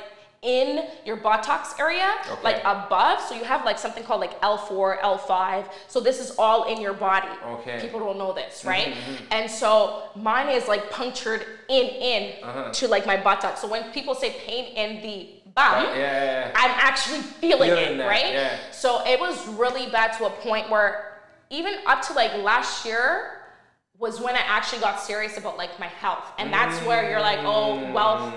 in your buttocks area, okay. like above. So you have like something called like L4, L5. So this is all in your body. Okay. People don't know this, mm-hmm, right? Mm-hmm. And so mine is like punctured in in uh-huh. to like my buttocks. So when people say pain in the bum, yeah, yeah, yeah. I'm actually feeling, feeling it, that, right? So it was really bad to a point where even up to like last year was when I actually got serious about like my health. And that's where you're like, oh, wealth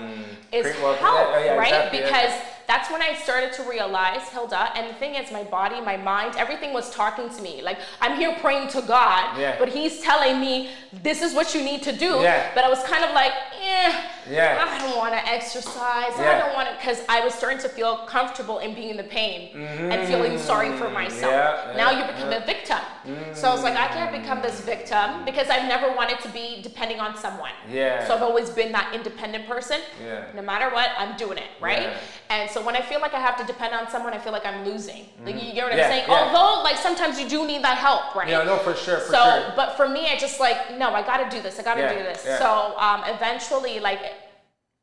is health, oh, yeah, right? Exactly, because. That's when I started to realize, Hilda, and the thing is, my body, my mind, everything was talking to me. Like, I'm here praying to God, yeah. but He's telling me, this is what you need to do. Yeah. But I was kind of like, eh, yeah. I don't want to exercise. I don't want to, because I was starting to feel comfortable in being in the pain mm-hmm. and feeling sorry for myself. now you become a victim. Mm-hmm. So I was like, I can't become this victim because I've never wanted to be depending on someone. Yeah. So I've always been that independent person. Yeah. No matter what, I'm doing it, right? Yeah. And so when I feel like I have to depend on someone, I feel like I'm losing. Like you get what I'm saying? Although like sometimes you do need that help, right? Yeah, no, for sure. For so, sure. but for me, I just like no, I got to do this. I got to do this. So um, eventually, like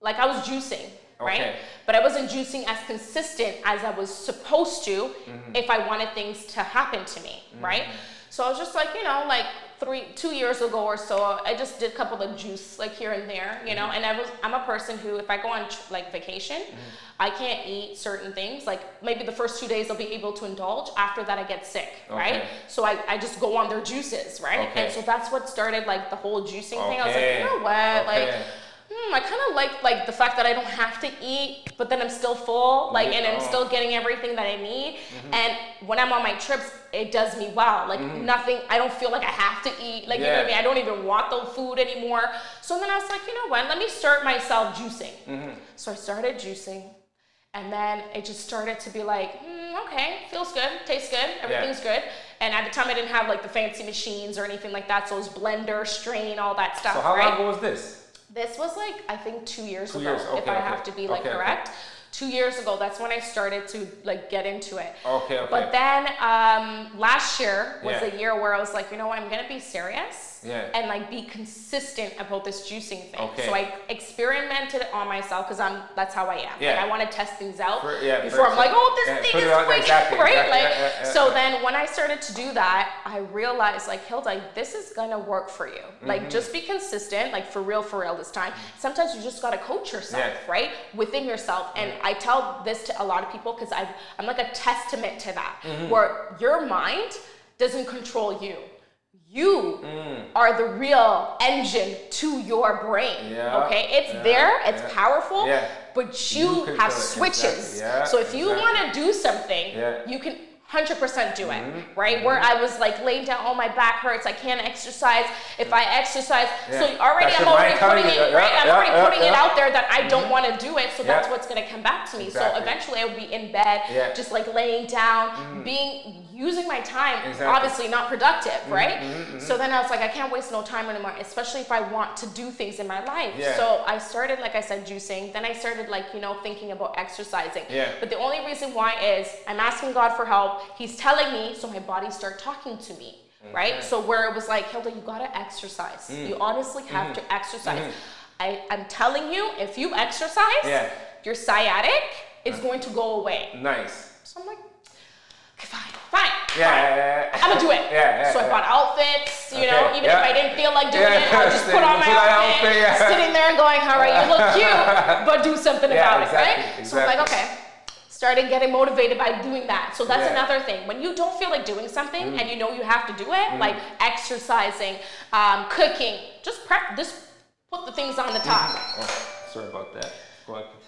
like I was juicing, right? Okay. But I wasn't juicing as consistent as I was supposed to mm-hmm. if I wanted things to happen to me, mm-hmm. right? So I was just like, you know, like three, two years ago or so, I just did a couple of juice like here and there, you know. Mm-hmm. And I was, I'm a person who, if I go on like vacation, mm-hmm. I can't eat certain things. Like maybe the first two days I'll be able to indulge. After that, I get sick, okay. right? So I, I just go on their juices, right? Okay. And so that's what started like the whole juicing okay. thing. I was like, you know what, like hmm, I kind of like like the fact that I don't have to eat, but then I'm still full, like, and I'm still getting everything that I need. Mm-hmm. And when I'm on my trips, it does me well. Like mm-hmm. nothing, I don't feel like I have to eat. Like yeah. you know what I mean? I don't even want the food anymore. So then I was like, you know what? Let me start myself juicing. Mm-hmm. So I started juicing. And then it just started to be like, mm, okay, feels good, tastes good, everything's yeah. good. And at the time, I didn't have like the fancy machines or anything like that, so it was blender, strain, all that stuff. So how right? long ago was this? This was like I think two years two ago, years. Okay, if I okay. have to be like okay, correct. Two years ago, that's when I started to like get into it. Okay, okay. But then um, last year was yeah. a year where I was like, you know what, I'm gonna be serious yeah. and like be consistent about this juicing thing. Okay. So I experimented it on myself because I'm that's how I am. Yeah. Like I want to test things out for, yeah, before I'm like, oh, this yeah, thing is quick, exactly, right? Exactly. Like, yeah, yeah, so then when I started to do that, I realized like, Hilda, this is gonna work for you. Mm-hmm. Like, just be consistent, like for real, for real this time. Sometimes you just gotta coach yourself, right, within yourself. And I tell this to a lot of people because I I'm like a testament to that, mm-hmm. where your mind doesn't control you you mm. are the real engine to your brain. Yeah, okay, it's yeah, there, it's yeah, powerful, yeah. but you, you have switches. Exactly. so if you exactly. want to do something, you can 100% do it, mm-hmm. right? Mm-hmm. Where I was like laying down, oh my back hurts, I can't exercise. If I exercise, so already that's I'm already putting it, yeah, right? I'm yeah, already yeah, putting yeah. it out there that I don't mm-hmm. want to do it, so that's what's gonna come back to me. Exactly. So eventually I would be in bed, just like laying down, Mm-hmm. being using my time, Exactly. obviously not productive, Mm-hmm, right? So then I was like, I can't waste no time anymore, especially if I want to do things in my life. Yeah. So I started, like I said, juicing. Then I started, like, you know, thinking about exercising. Yeah. But the only reason why is I'm asking God for help. He's telling me, so my body start talking to me, right? So where it was like, Hilda, you gotta exercise. Mm. You honestly have Mm-hmm. to exercise. I, I'm telling you, if you exercise, Yeah. your sciatic is going to go away. Nice. So I'm like, okay, fine, fine. Yeah, fine. yeah, yeah. I'm gonna do it. [LAUGHS] Yeah, yeah, so I bought outfits, you Okay, know, even if I didn't feel like doing it, I'll just put on [LAUGHS] my outfit, outfit, sitting there and going, all right, you look cute, [LAUGHS] but do something about exactly, it, right? So I'm like, okay. Started getting motivated by doing that. So that's another thing. When you don't feel like doing something Mm. and you know you have to do it, like exercising, um, cooking, just prep, just put the things on the top. Oh, sorry about that.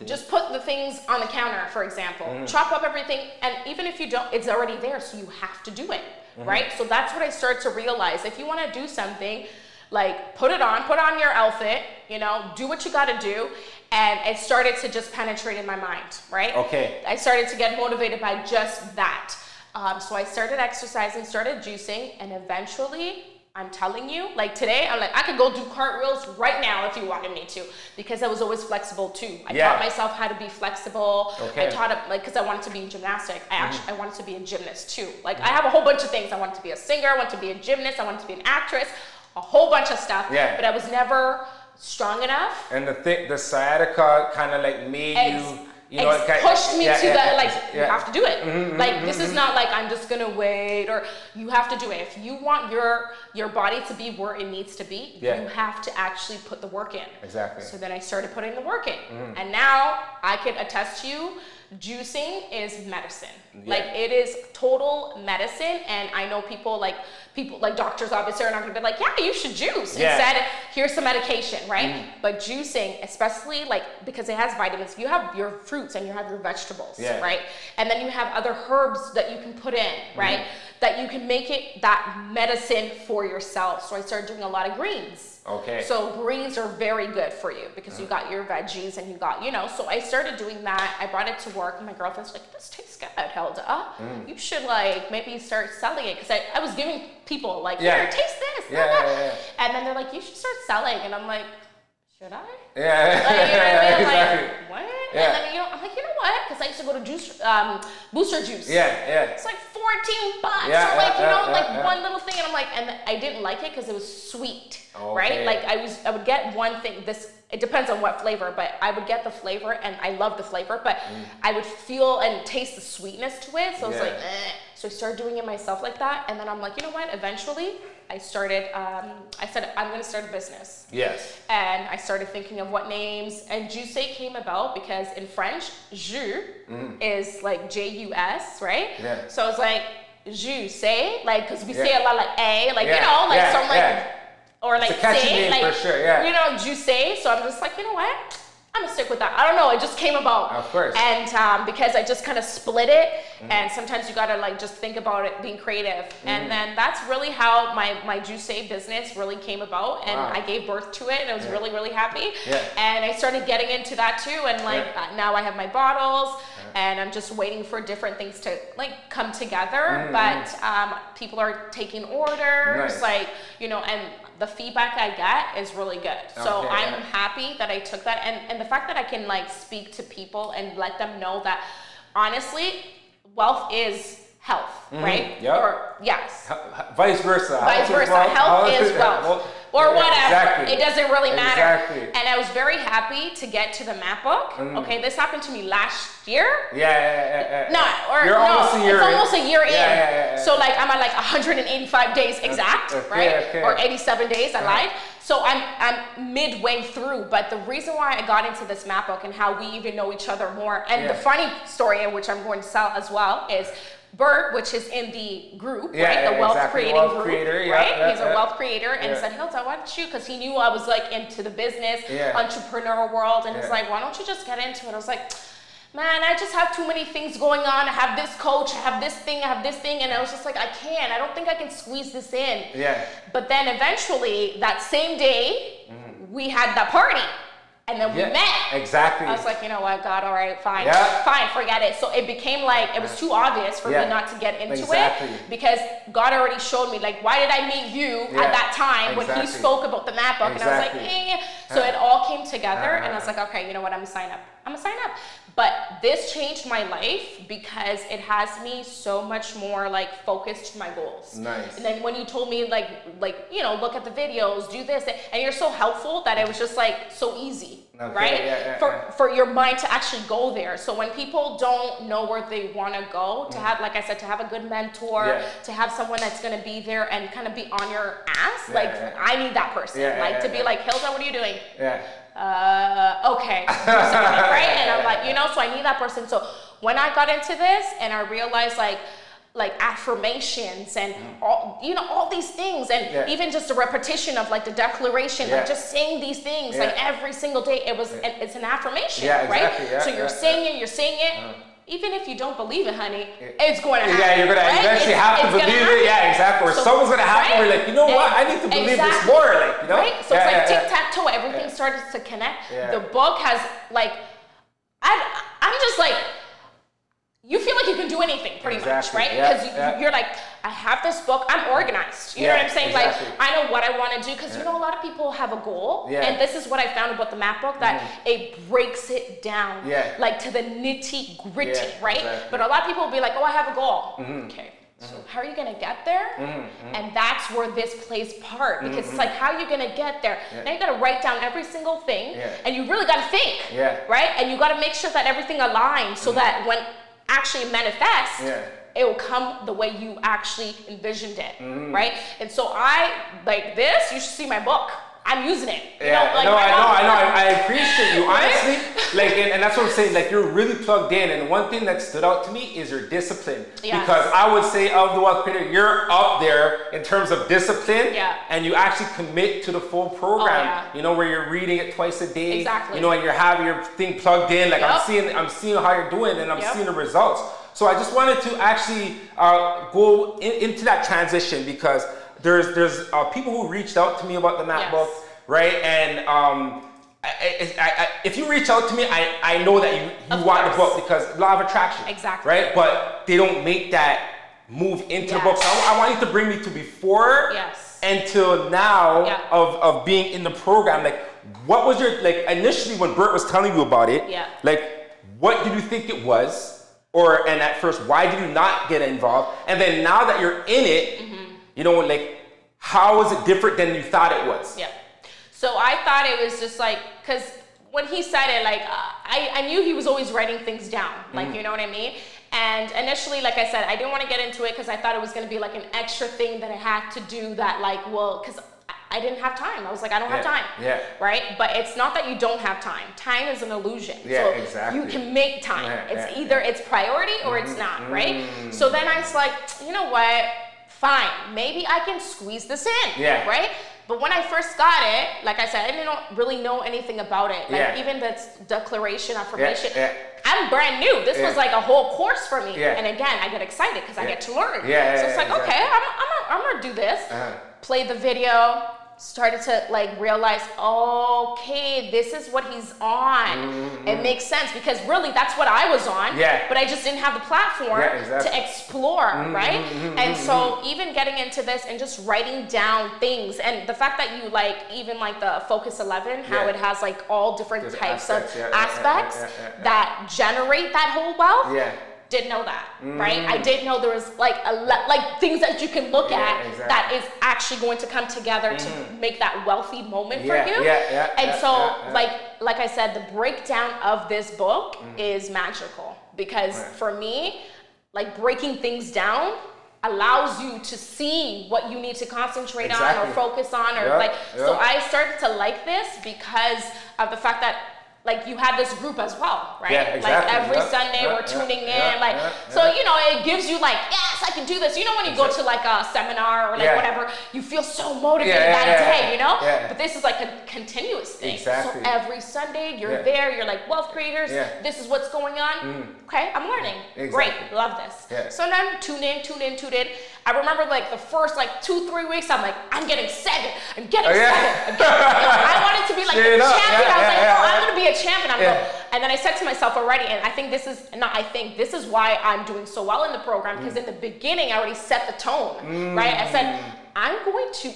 Just put the things on the counter, for example. Mm-hmm. Chop up everything, and even if you don't, it's already there, so you have to do it, Mm-hmm. right? So that's what I started to realize. If you want to do something, like put it on, put on your outfit, you know, do what you got to do, and it started to just penetrate in my mind, right? Okay. I started to get motivated by just that. Um, so I started exercising, started juicing, and eventually I'm telling you, like today, I'm like, I could go do cartwheels right now if you wanted me to, because I was always flexible too. I Yeah. taught myself how to be flexible. Okay. I taught it like because I wanted to be in gymnastic. I mm-hmm. actually I wanted to be a gymnast too. Like I have a whole bunch of things. I wanted to be a singer. I wanted to be a gymnast. I wanted to be an actress. A whole bunch of stuff. Yeah. But I was never strong enough. And the thing, the sciatica kind of like made Ex- you, you know, ex- it pushed me yeah, to yeah, the yeah, like yeah. Mm-hmm, you have to do it. Like this is not like i'm just gonna wait or you have to do it. If you want your your body to be where it needs to be you have to actually put the work in. Exactly. so then i started putting the work in. Mm-hmm. and now i can attest to you juicing is medicine. Like it is total medicine and i know people like people like doctors obviously are not going to be like yeah you should juice. Yeah. Instead here's some medication right? Mm-hmm. But juicing especially like because it has vitamins you have your fruits and you have your vegetables Yeah. right? And then you have other herbs that you can put in right mm-hmm. That you can make it that medicine for yourself so i started doing a lot of greens Okay. so greens are very good for you because you got your veggies and you got, you know. So I started doing that. I brought it to work, and my girlfriend's like, "This tastes good, Hilda. Mm. You should like maybe start selling it." Because I, I was giving people like, Yeah. "Here, taste this." Yeah, blah, blah." yeah, yeah. And then they're like, "You should start selling," and I'm like, "Should I?" yeah, Like, you know what I mean? Exactly. like, what? Yeah. And then you know, I'm like, you know what? Because I used to go to juice, um, Booster Juice. yeah, yeah. It's like 14 bucks, Yeah, or like yeah, you know, yeah, like one little thing, and I'm like, and I didn't like it because it was sweet, Okay. right? Like I was, I would get one thing. This it depends on what flavor, but I would get the flavor, and I love the flavor, but I would feel and taste the sweetness to it. So I was Mm. Like, eh. so I started doing it myself like that, and then I'm like, you know what? Eventually, I started. Um, I said I'm going to start a business Yes. and I started thinking of what names. And Juice came about because in French, jus is like J U S, right? Mm. Yeah. So it's like Juice, like because we say a lot like a, like Yeah, you know, like yeah, so I'm like, yeah. Or like say, like for sure, yeah. you know, Juice. So I'm just like, you know what? I'm gonna stick with that. I don't know. It just came about. Of course. Mm-hmm. And um, because I just kind of split it, and sometimes you gotta like just think about it, being creative, and then that's really how my my Juice business really came about, and Wow. I gave birth to it, and I was Yeah. really really happy. Yeah. And I started getting into that too, and like Yeah. uh, now I have my bottles, and I'm just waiting for different things to like come together. Mm-hmm. But um, people are taking orders, Nice. like you know, and the feedback I get is really good. So Okay, I'm yeah. happy that I took that, and and the fact that I can like speak to people and let them know that honestly, wealth is health, right? Mm-hmm. Yep. Or yes. Vice versa. Vice versa. wealth, Health is yeah, wealth. Or yeah, whatever. Exactly. It doesn't really matter. Exactly. And I was very happy to get to the map book. Mm. Okay, this happened to me last year. Yeah, yeah, yeah. Not or You're no, almost a year it's in. almost a year in. Yeah, yeah. So like I'm at like 185 days exact, okay, right? okay. Or 87 days. I lied. So I'm I'm midway through. But the reason why I got into this map book and how we even know each other more, and the funny story in which I'm going to sell as well is. Bert, which is in the group, Yeah, right? yeah, the wealth exactly. creating Wealth group, creator, yeah, right? yeah, He's a wealth creator, and Yeah. said, Hilda, why don't you? Because he knew I was like into the business, Yeah. entrepreneur world, and he's like, why don't you just get into it? I was like, man, I just have too many things going on. I have this coach, I have this thing, I have this thing, and I was just like, I can't. I don't think I can squeeze this in. Yeah. But then eventually, that same day, mm-hmm. we had that party, and then Mm-hmm. Yeah. we met. Exactly. I was like, you know what, God, all right, fine, Yeah. fine, forget it. So it became like it was too obvious for Yeah. me not to get into Exactly. it because God already showed me like, why did I meet you at that time when He spoke about the map book, and I was like, eh. So it all came together, and I was Uh-huh. like, okay, you know what, I'm gonna sign up. I'm gonna sign up. But this changed my life because it has me so much more like focused to my goals. Nice. And then when you told me like like you know look at the videos, do this, and you're so helpful that it was just like so easy, Okay, right? yeah, yeah, for yeah. for your mind to actually go there. So when people don't know where they want to go, to have like I said, to have a good mentor, Mm. To have someone that's gonna be there and kind of be on your ass, like. I need that person, like to be like Hilda, what are you doing? Yeah. Uh, okay, [LAUGHS] right? And I'm like, you know, so I need that person. So when I got into this and I realized like, like affirmations and all, you know, all these things, and Mm. Yeah. even just a repetition of like the declaration, Yeah. like just saying these things, like every single day, it was, it's an affirmation, Yeah, right? Yeah, so you're yeah, saying it, you're saying it. Even if you don't believe it, honey, it's going to happen. Yeah, you're gonna eventually It's- have to believe it. Yeah, exactly. Or So- someone's gonna happen. right? We're like, you know what? I need to believe this Exactly. more. Like, you know? Right? So Yeah, it's like yeah, yeah. tic tac toe. Everything Yeah. started to connect. The book has like, I I'm just like, you feel like you can do anything pretty exactly. much, right? Yeah, because yeah. you, are like, I have this book, I'm organized. You yeah, know what I'm saying? Exactly. Like, I know what I want to do because you know a lot of people have a goal, and this is what I found about the map book that mm-hmm. it breaks it down, like to the nitty gritty, right? Exactly. But a lot of people will be like, oh, I have a goal. Mm-hmm. Okay. So mm-hmm. how are you gonna get there? Mm-hmm. And that's where this plays part because mm-hmm. it's like how are you gonna get there? Yeah. Now you gotta write down every single thing, yeah. and you really gotta think, yeah. right? And you gotta make sure that everything aligns so mm-hmm. that when actually manifests, yeah. it will come the way you actually envisioned it, mm-hmm. right? And so I like this. You should see my book. I'm using it. You yeah, know, like, no, I know, I know, I, I appreciate you. [LAUGHS] Honestly, like, and, and, that's what I'm saying. Like, you're really plugged in. And one thing that stood out to me is your discipline. Yes. Because I would say of the wealth creator, you're up there in terms of discipline. Yeah. And you actually commit to the full program. Oh, yeah. You know, where you're reading it twice a day. Exactly. You know, and you're having your thing plugged in. Like, yep. I'm seeing, I'm seeing how you're doing, and I'm yep. seeing the results. So I just wanted to actually uh, go in, into that transition because there's there's uh, people who reached out to me about the map yes. book right? And um, I, I, I, if you reach out to me, I, I know that you, you want the book because law of attraction. Exactly. Right? But they don't make that move into yes. the book. So I, want you to bring me to before yes. until now yeah. of, of being in the program. Like, what was your, like, initially when Bert was telling you about it, yeah. like, what did you think it was? Or, and at first, why did you not get involved? And then now that you're in it, mm-hmm. You know, like, how is it different than you thought it was? Yeah. So I thought it was just like, because when he said it, like, uh, I, I knew he was always writing things down. Like, mm. you know what I mean? And initially, like I said, I didn't want to get into it because I thought it was going to be like an extra thing that I had to do that, like, well, because I didn't have time. I was like, I don't yeah. have time. Yeah. Right? But it's not that you don't have time. Time is an illusion. Yeah, so exactly. You can make time. Yeah, it's either it's priority or mm-hmm. it's not, right? Mm-hmm. So then I was like, you know what? Fine. Maybe I can squeeze this in. Yeah. Right? But when I first got it, like I said, I didn't really know anything about it. Like yeah. even the declaration, affirmation. Yeah, yeah. I'm brand new. This yeah. was like a whole course for me. Yeah. And again, I get excited because I get to learn. Yeah, so it's like, okay, I'm, I'm, I'm gonna do this. Uh-huh. Play the video, started to like realize, okay, this is what he's on. Mm-hmm. It makes sense because really that's what I was on. Yeah. But I just didn't have the platform yeah, exactly. to explore, mm-hmm, right? Mm-hmm, and so mm-hmm. even getting into this and just writing down things and the fact that you like even like the Focus 11, how yeah. it has like all different, different types aspects, of yeah, aspects that generate that whole wealth. Didn't know that, mm. right? I didn't know there was like a le- like things that you can look yeah, at exactly. that is actually going to come together mm-hmm. to make that wealthy moment yeah, for you. Yeah, yeah, and yeah, so, like like I said, the breakdown of this book mm. is magical because right. for me, like breaking things down allows you to see what you need to concentrate exactly. on or focus on or like so I started to like this because of the fact that like you had this group as well, right? Yeah, exactly. Like every yep, Sunday yep, we're tuning yep, in, like so you know it gives you like yes I can do this. You know when you go to like a seminar or like yeah. whatever, you feel so motivated yeah, that day, you know. Yeah. But this is like a continuous thing. Exactly. So every Sunday you're there, you're like wealth creators. This is what's going on. Mm. Okay, I'm learning. Exactly. Great, love this. Yeah. So then tune in, tune in, tune in. I remember like the first like two, three weeks, I'm like, I'm getting seven. I'm getting oh, yeah. seven. I'm getting, [LAUGHS] I wanted to be like Straight the champion. I was like, oh, I'm gonna be a champion. I'm yeah. And then I said to myself already, and I think this is not I think this is why I'm doing so well in the program because mm. in the beginning I already set the tone, mm. right? I said I'm going to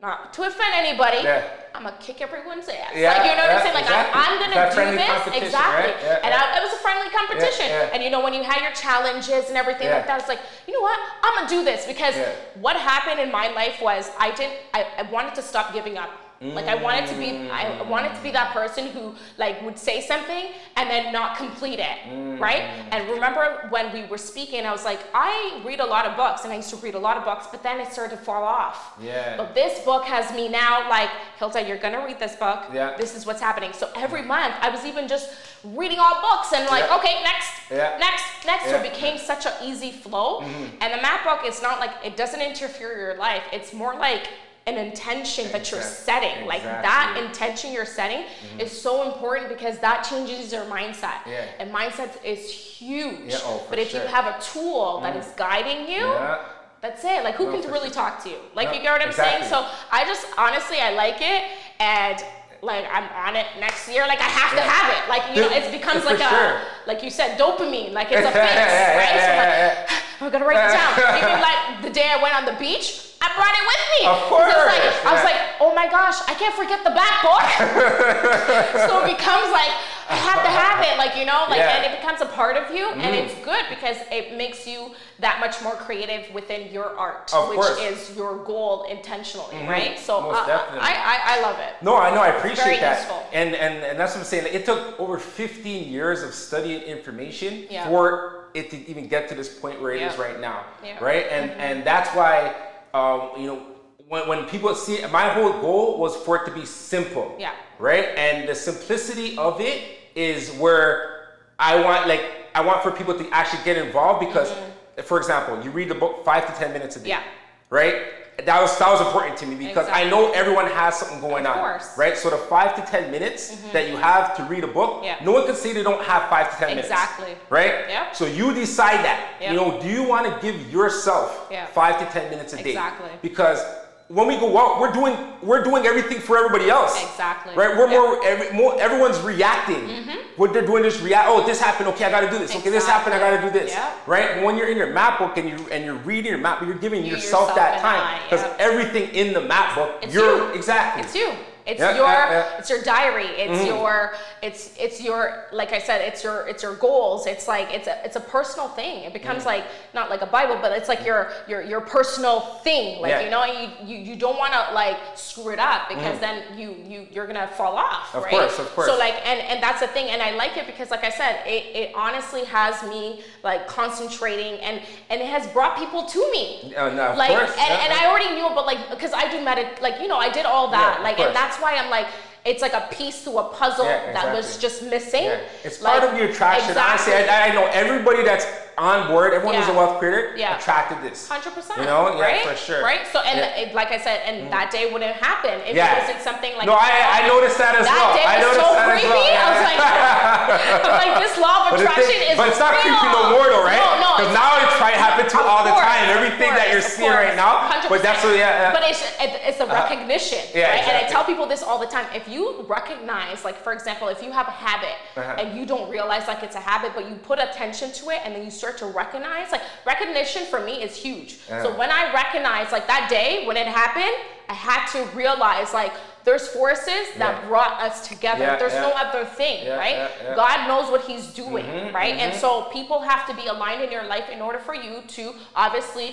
not to offend anybody. Yeah. I'm gonna kick everyone's ass. Yeah, like you know what yeah, I'm saying? Like exactly. I'm, I'm gonna that do this exactly. Right? Yeah, and I, it was a friendly competition. And you know when you had your challenges and everything like that, it's like you know what? I'm gonna do this because what happened in my life was I didn't. I, I wanted to stop giving up. Like I wanted to be, I wanted to be that person who like would say something and then not complete it, mm. right? And remember when we were speaking, I was like, I read a lot of books, and I used to read a lot of books, but then it started to fall off. Yeah. But this book has me now like, Hilda, you're gonna read this book. Yeah. This is what's happening. So every month, I was even just reading all books and like, yeah. okay, next, yeah. next, next. Yeah. So it became such an easy flow. Mm-hmm. And the map book, it's not like it doesn't interfere your life. It's more like an intention that you're setting. Exactly. Like that intention you're setting mm-hmm. is so important because that changes your mindset. Yeah. And mindset is huge. Yeah, oh, but if sure. you have a tool that mm. is guiding you, yeah. that's it. Like who no, can really sure. talk to you? Like no, you get what I'm exactly. saying? So I just honestly I like it and like I'm on it next year. Like I have to have it. Like you know, it becomes like a sure. like you said, dopamine. Like it's [LAUGHS] a fix, right? So like, [SIGHS] I'm gonna write it down. [LAUGHS] Even like the day I went on the beach, I brought it with me. Of course. Like, yeah. I was like, oh my gosh, I can't forget the map book. [LAUGHS] so it becomes like I have to have it, like you know, like yeah. and it becomes a part of you, mm. and it's good because it makes you that much more creative within your art, of which course. is your goal intentionally, mm-hmm. right? So uh, I, I, I love it. No, I know, I appreciate that, useful. and and and that's what I'm saying. It took over 15 years of studying information yeah. for it to even get to this point where it yeah. is right now, right? And mm-hmm. and that's why um, you know, when, when people see it, my whole goal was for it to be simple. Yeah. Right? And the simplicity of it is where I want, like, I want for people to actually get involved because, mm-hmm. for example, you read the book five to 10 minutes a day. Yeah. Right? That was that was important to me because exactly. I know everyone has something going on, right? So the five to ten minutes mm-hmm. that you have to read a book, yeah. no one can say they don't have five to ten exactly. minutes, right? Yeah. So you decide that. Yep. You know, do you want to give yourself yeah. five to ten minutes a day? Exactly. Because when we go out, we're doing we're doing everything for everybody else. Exactly. Right? We're more, every, more everyone's reacting. Mm-hmm. What they're doing is react. Oh, this happened. Okay, I got to do this. Exactly. Okay, this happened. I got to do this. Yep. Right? When you're in your map book and you and you're reading your map, you're giving you yourself, yourself, that time because yep. everything in the map book, it's you're you. exactly. It's you. It's yeah, your yeah, it's your diary. It's mm. your it's it's your like I said, it's your it's your goals. It's like it's a it's a personal thing. It becomes mm. like not like a Bible, but it's like your your your personal thing. Like you know, you you, you don't want to like screw it up because mm. then you you you're gonna fall off. Of right? course, of course. So like and and that's the thing, and I like it because like I said, it it honestly has me like concentrating and and it has brought people to me. Oh, no, like course. and, and I already knew, but like because I do medit like you know I did all that like and that's why I'm like it's like a piece to a puzzle yeah, exactly. that was just missing. Yeah. It's like, part of your attraction. Exactly. Honestly, I, I know everybody that's on board, everyone yeah. who's a wealth creator, yeah. attracted this. Hundred percent. You know, yeah, right? for sure. Right. So, and yeah. it, like I said, and mm-hmm. that day wouldn't happen if yeah. it wasn't something like. No, I, I noticed that as that well. Day I was noticed so that creepy. as well. I was like, [LAUGHS] I'm like, this law of attraction thing, is. But it's not real. creepy no more, though, right? No, no. Because now it's trying to happen to all the time. Everything that you're seeing right now. 100%. But that's what, yeah. But it's it's a uh-huh. recognition, yeah, right? And I tell people this all the time. If you recognize, like for example, if you have a habit uh-huh. and you don't realize like it's a habit, but you put attention to it and then you start to recognize, like recognition for me is huge. Yeah. So when I recognize like that day when it happened, I had to realize like there's forces that yeah. brought us together. Yeah, there's no other thing, right? God knows what He's doing, Mhm, right? And mhm. so people have to be aligned in your life in order for you to obviously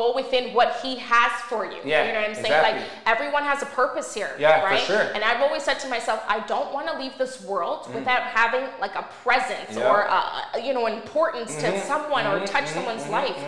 go within what He has for you. Yeah, you know what I'm saying? exactly. Like everyone has a purpose here, Yeah, for right? sure. And I've always said to myself, I don't want to leave this world without having like a presence Mm. Or a, you know importance to Mhm, someone or mhm, touch someone's life.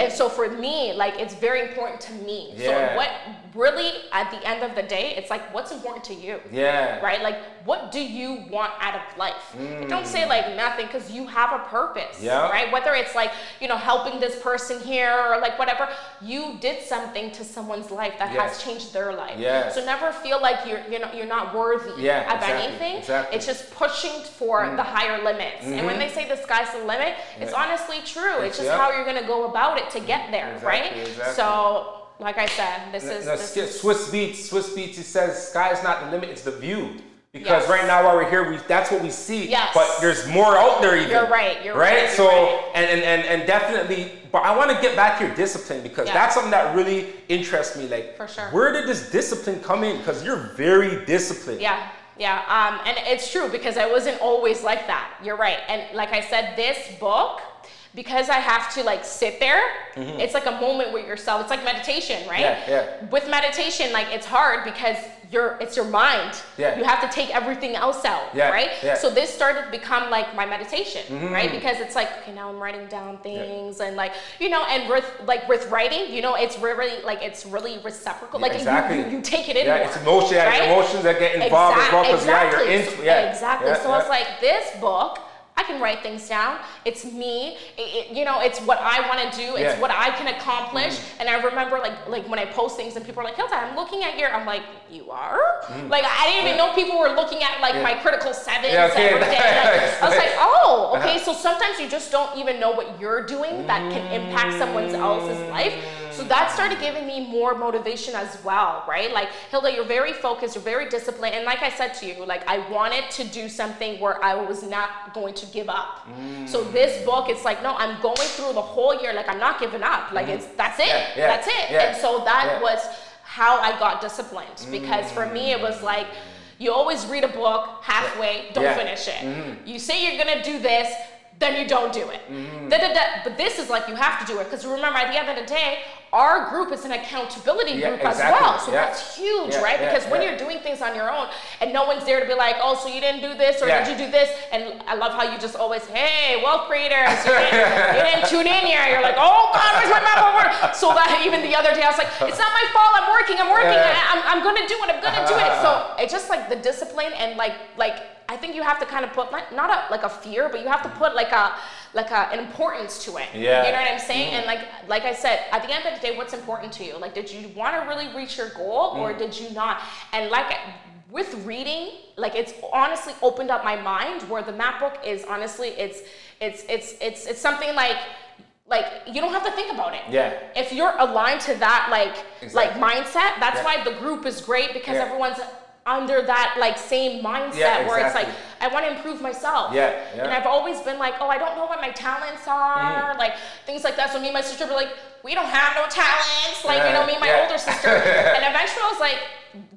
And so for me, like it's very important to me. Yeah. So what really at the end of the day, it's like what's important to you Yeah. right? Like, what do you want out of life? And don't say like nothing because you have a purpose, Mm. Yeah. right? Whether it's like, you know, helping this person here or like whatever, you did something to someone's life that Yes. has changed their life. Yes. So never feel like you're, you know, you're not worthy Yeah, of exactly, anything. exactly. Mm. It's just pushing for the higher limits. And when they say the sky's the limit, it's Yeah. honestly true. It's, It's- just yeah. how you're gonna go about it to get there, Exactly, right? exactly. So, like I said, this is, No, this is Swizz Beatz, Swizz Beatz, He says sky is not the limit, it's the view. Because Yes. right now while we're here, we that's what we see. Yes. But there's more out there even. You're right, you're right. right, so right. and, and and and definitely, but I want to get back to your discipline because Yeah. that's something that really interests me. Like For sure. where did this discipline come in? Because you're very disciplined. Yeah, yeah. Um, and it's true because I wasn't always like that. You're right. And like I said, this book, because I have to like sit there, it's like a moment with yourself. It's like meditation, right? Mm-hmm. Yeah, yeah. With meditation, like it's hard because you're it's your mind. Yeah. You have to take everything else out, Yeah, right? yeah. So this started to become like my meditation, Mm-hmm. right? Because it's like okay, now I'm writing down things and like you know, and with like with writing, you know, it's really like it's really reciprocal. Like you- exactly. you, you, take it in Yeah, more, it's emotion, right? emotions that get involved as well because yeah, you're Exactly. into yeah. Exactly. yeah, so yeah. it's like this book. I can write things down. It's me. It, it- you know, it's what I want to do. It's Yeah. What I can accomplish. And I remember, like, like when I post things and people are like, "Hilda, I'm looking at your." I'm like, "You are?" Like, I didn't even know people were looking at like Mm. Yeah. my critical sevens Yeah, okay. every day. [LAUGHS] Like, I was like, "Oh, okay." Uh-huh. So sometimes you just don't even know what you're doing that can impact someone else's life. So that started giving me more motivation as well, right? Like, Hilda, you're very focused, you're very disciplined. And like I said to you, like, I wanted to do something where I was not going to give up. Mm. So this book, it's like, no, I'm going through the whole year, like, I'm not giving up. Like, mm. it's that's it, yeah, yeah, that's it. Yeah, and so that was how I got disciplined because for me, it was like, you always read a book halfway, don't finish it. Mm-hmm. You say you're gonna do this, then you don't do it. Mm-hmm. Da, da, da. But this is like you have to do it because remember, at the end of the day, our group is an accountability yeah, group exactly. as well. So yeah. that's huge, yeah, right? because when you're doing things on your own and no one's there to be like, oh, so you didn't do this or did you do this? And I love how you just always, hey, wealth creators, you didn't, you didn't tune in here. You're like, oh God, where's my map of work? So that even the other day I was like, it's not my fault. I'm working. I'm working. I, am I'm, I'm gonna do it. I'm gonna do it. So it's just like the discipline and like like I think you have to kind of put not, not a like a fear, but you have to put like a like a, an importance to it. Yeah. You know what I'm saying? Mm. And like like I said, at the end of the day, what's important to you? Like, did you want to really reach your goal or mm. did you not? And like with reading, like it's honestly opened up my mind. Where the map book is honestly, it's it's it's it's it's something like like you don't have to think about it. Yeah. If you're aligned to that like exactly. like mindset, that's yeah. why the group is great because yeah. everyone's under that like same mindset yeah, exactly. where it's like I want to improve myself. Yeah, yeah. And I've always been like, oh, I don't know what my talents are, mm. like things like that. So me and my sister were like, we don't have no talents, like you know, me and my yeah. older sister. [LAUGHS] and eventually I was like,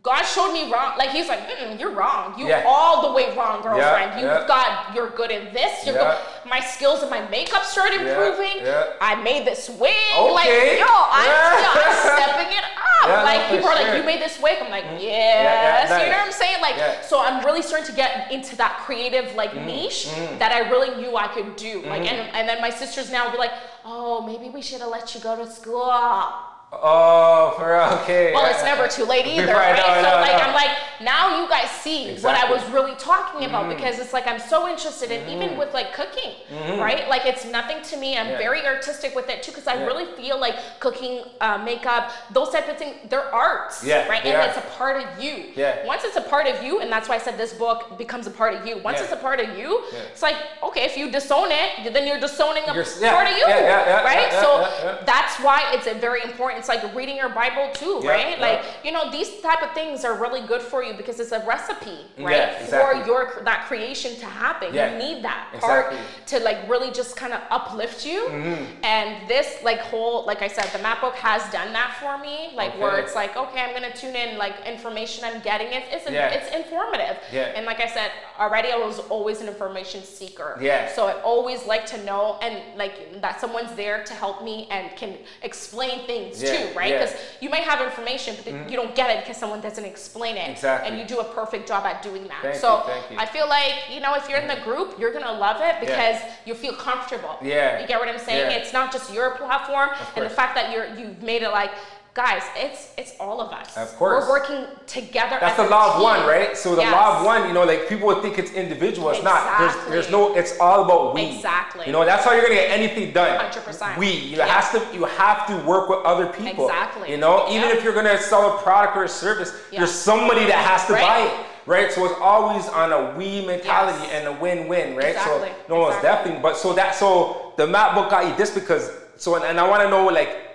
God showed me wrong. Like he's like, you're wrong. You yeah. all the way wrong, girlfriend. Yeah, You've yeah. got, you're good at this. You're good. My skills and my makeup started improving. I made this wig. Okay. Like, yo, I'm, yo, [LAUGHS] I'm stepping it up. like no, people are sure. like, you made this wig. I'm like, mm-hmm. yes. You know what I'm saying? Like, so I'm really starting to get into that creative like mm-hmm. niche mm-hmm. that I really knew I could do. Like, mm-hmm. and and then my sisters now be like, oh, maybe we should have let you go to school. Oh, for [LAUGHS] okay. Well, it's never too late [LAUGHS] either, right? right? So like. I'm like, now you guys see exactly. what I was really talking about mm-hmm. because it's like I'm so interested in mm-hmm. even with like cooking, mm-hmm. right? Like it's nothing to me. I'm yeah. very artistic with it too because I yeah. really feel like cooking, uh, makeup, those type of things, they're arts, yeah, right? And are. it's a part of you. Yeah. Once it's a part of you, and that's why I said this book becomes a part of you. Once yeah. it's a part of you, it's like okay, if you disown it, then you're disowning a you're, part of you, right? so that's why it's a very important it's like reading your Bible too, yeah, right? Yeah. Like you know, these type of things are really good for you because it's a recipe, right, yeah, exactly. for your that creation to happen. You need that part exactly. to like really just kind of uplift you. Mm-hmm. And this like whole, like I said, the map book has done that for me. Like okay. where it's like, okay, I'm gonna tune in like information I'm getting. It's it's, it's informative. Yeah. And like I said already, I was always an information seeker. Yeah. So I always like to know and like that someone's there to help me and can explain things too, right? Because yeah. you might have information, but mm-hmm. you don't get it because someone doesn't explain it. Exactly. And you do a perfect job at doing that. Thank so you, I feel like, you know, if you're in the group, you're going to love it because yeah. you feel comfortable. Yeah. You get what I'm saying? It's not just your platform and the fact that you're you've made it like guys, it's it's all of us. Of course, we're working together. That's the law of one, right? So the yes. law of one, you know, like people would think it's individual. It's exactly. not. There's there's no. It's all about we. Exactly. You know, that's how you're gonna get anything done. Hundred percent. We. You yes. has to. You have to work with other people. Exactly. You know, even if you're gonna sell a product or a service, there's somebody that has to right. buy it right? So it's always on a we mentality yes. and a win-win, right? Exactly. So no, exactly. it's definitely. But so that so the map book got you this because so and, and I want to know like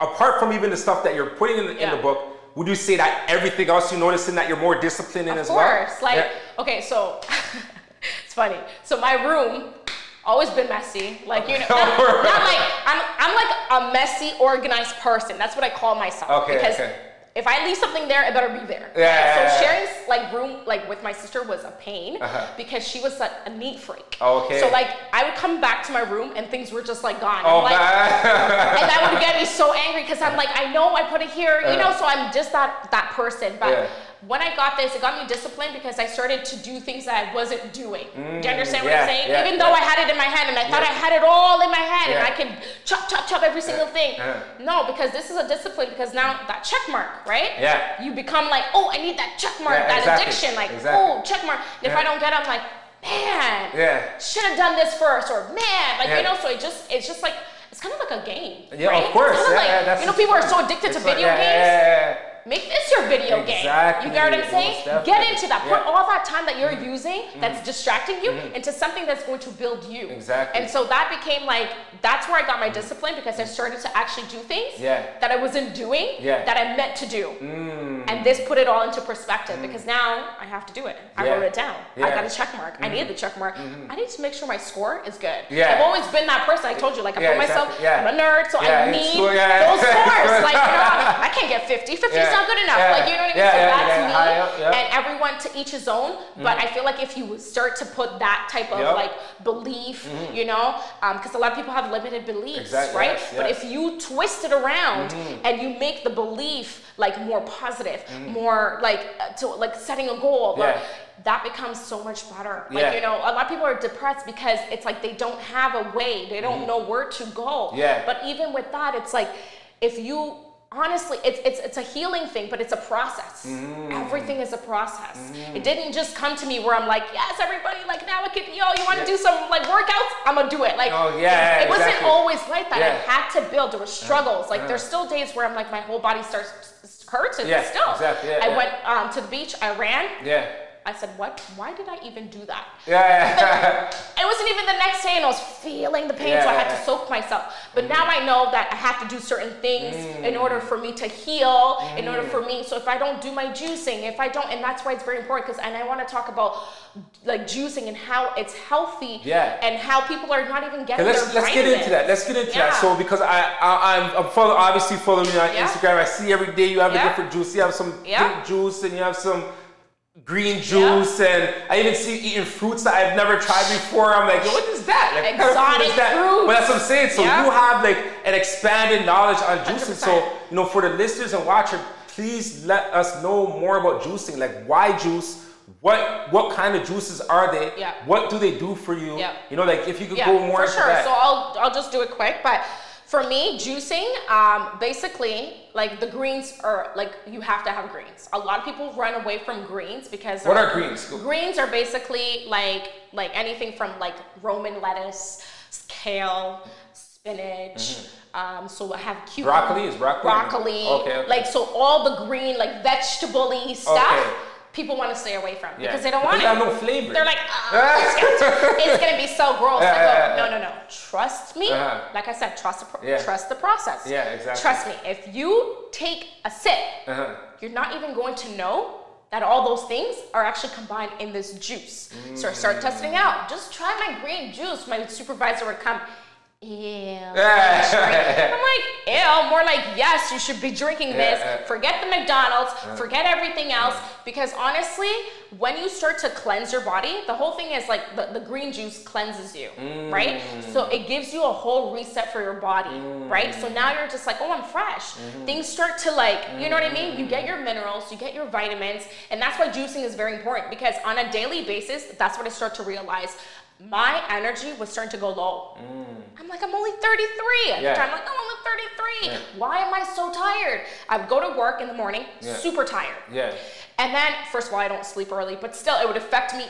apart from even the stuff that you're putting in the, yeah. in the book, would you say that everything else you're noticing that you're more disciplined in of as course. well? Of course. Like, yeah. okay, so [LAUGHS] it's funny. So my room always been messy. Like you know, not, [LAUGHS] not, like I'm I'm like a messy, organized person. That's what I call myself. Okay. Because okay if I leave something there, it better be there. Yeah. So sharing like room like with my sister was a pain uh-huh. because she was a, a, neat freak. Okay. So like I would come back to my room and things were just like gone. Oh, like, [LAUGHS] and that would get me so angry because I'm like I know I put it here, you uh-huh. know. So I'm just that that person, but. Yeah when I got this, it got me disciplined because I started to do things that I wasn't doing. Mm, do you understand yeah, what I'm saying? Yeah, Even though yeah. I had it in my head and I thought I had it all in my head and I can chop, chop, chop every single thing. Uh-huh. No, because this is a discipline because now that check mark, right? Yeah. You become like, oh, I need that check mark, that exactly. addiction. Like, exactly. oh, check mark. And if I don't get it, I'm like, man, yeah. should have done this first or man, like, you know, so it just, it's just like, it's kind of like a game. Yeah, right? of course. It's yeah, like, you know, people are so addicted it's to video like, games Make this your video exactly. game. You get what I'm saying? Get into that. Put all that time that you're mm-hmm. using that's mm-hmm. distracting you mm-hmm. into something that's going to build you. Exactly. And so that became like that's where I got my discipline because I started to actually do things yeah. that I wasn't doing yeah. that I meant to do. Mm. And this put it all into perspective mm. because now I have to do it. I wrote it down. I got a check mark. Mm-hmm. I needed the check mark. Mm-hmm. I need to make sure my score is good. Yeah. I've always been that person. I told you, like I put myself, exactly. I'm a nerd, so I need those scores. like, [LAUGHS] you know, I can't get 50. 50 is not good enough. Like, you know what I mean? so that's me. And everyone to each his own. But mm-hmm. I feel like if you start to put that type of like belief, mm-hmm. you know, because um, a lot of people have limited beliefs, exactly. right? Yes, but if you twist it around mm-hmm. and you make the belief like more positive, mm-hmm. more like uh, to like setting a goal, yeah. that becomes so much better. Like, yeah. you know, a lot of people are depressed because it's like they don't have a way, they don't mm-hmm. know where to go. Yeah. But even with that, it's like if you honestly it's it's it's a healing thing but it's a process. Mm. everything is a process. Mm. it didn't just come to me where i'm like yes everybody like now i can yo you want to yeah. do some like workouts? I'm gonna do it. Like oh yeah it, it wasn't always like that. Yeah. i had to build. There were struggles. Like there's still days where i'm like my whole body starts hurts and yeah, still. exactly. yeah, i went um, to the beach. I ran. Yeah I said, what? Why did I even do that? Yeah. it wasn't even the next day and I was feeling the pain, yeah, so I had to soak myself. But mm. now I know that I have to do certain things mm. in order for me to heal, mm. in order for me. So if I don't do my juicing, if I don't, and that's why it's very important because, and I want to talk about like juicing and how it's healthy yeah. and how people are not even getting let's, let's get into that let's get into yeah. that so because I, I am I'm follow, obviously following you on yeah. Instagram I see every day you have a different juice you have some juice and you have some green juice yeah. and I even see eating fruits that I've never tried before. I'm like, what is that? Like, Exotic fruit. That? But that's what I'm saying. So yeah. you have like an expanded knowledge on juicing. 100%. So you know, for the listeners and watchers, please let us know more about juicing. Like why juice? What what kind of juices are they? Yeah. What do they do for you? Yeah. You know, like if you could yeah, go more for sure. that. So I'll I'll just do it quick, but for me, juicing, um, basically, like the greens are like you have to have greens. A lot of people run away from greens because what are greens? Greens are basically like like anything from like Roman lettuce, kale, spinach. Mm-hmm. Um, so I have cucumber. Broccoli is broccoli. Broccoli. Okay, okay. Like so, all the green like vegetable-y stuff. Okay people want to stay away from yeah. because they don't want it. No flavor. They're like, oh, [LAUGHS] it's, gonna, it's, gonna, be so gross. Yeah, go, no, no, no. Trust me. Uh-huh. Like I said, trust the pro- yeah. trust the process. Yeah, exactly. Trust me. If you take a sip, uh-huh. you're not even going to know that all those things are actually combined in this juice. Mm. So start testing out. Just try my green juice. My supervisor would come ew. [LAUGHS] I'm like, ew. More like, yes, you should be drinking this. Forget the McDonald's. Forget everything else. Because honestly, when you start to cleanse your body, the whole thing is like the, the green juice cleanses you, mm. right? So it gives you a whole reset for your body, mm. right? So now you're just like, oh, I'm fresh. Mm-hmm. Things start to like, you know what I mean? You get your minerals, you get your vitamins, and that's why juicing is very important because on a daily basis, that's what I start to realize my energy was starting to go low. Mm. I'm like, I'm only 33. At yeah. the time, I'm like, I'm only 33. Yeah. Why am I so tired? I would go to work in the morning, yeah. super tired. Yeah. And then, first of all, I don't sleep early, but still, it would affect me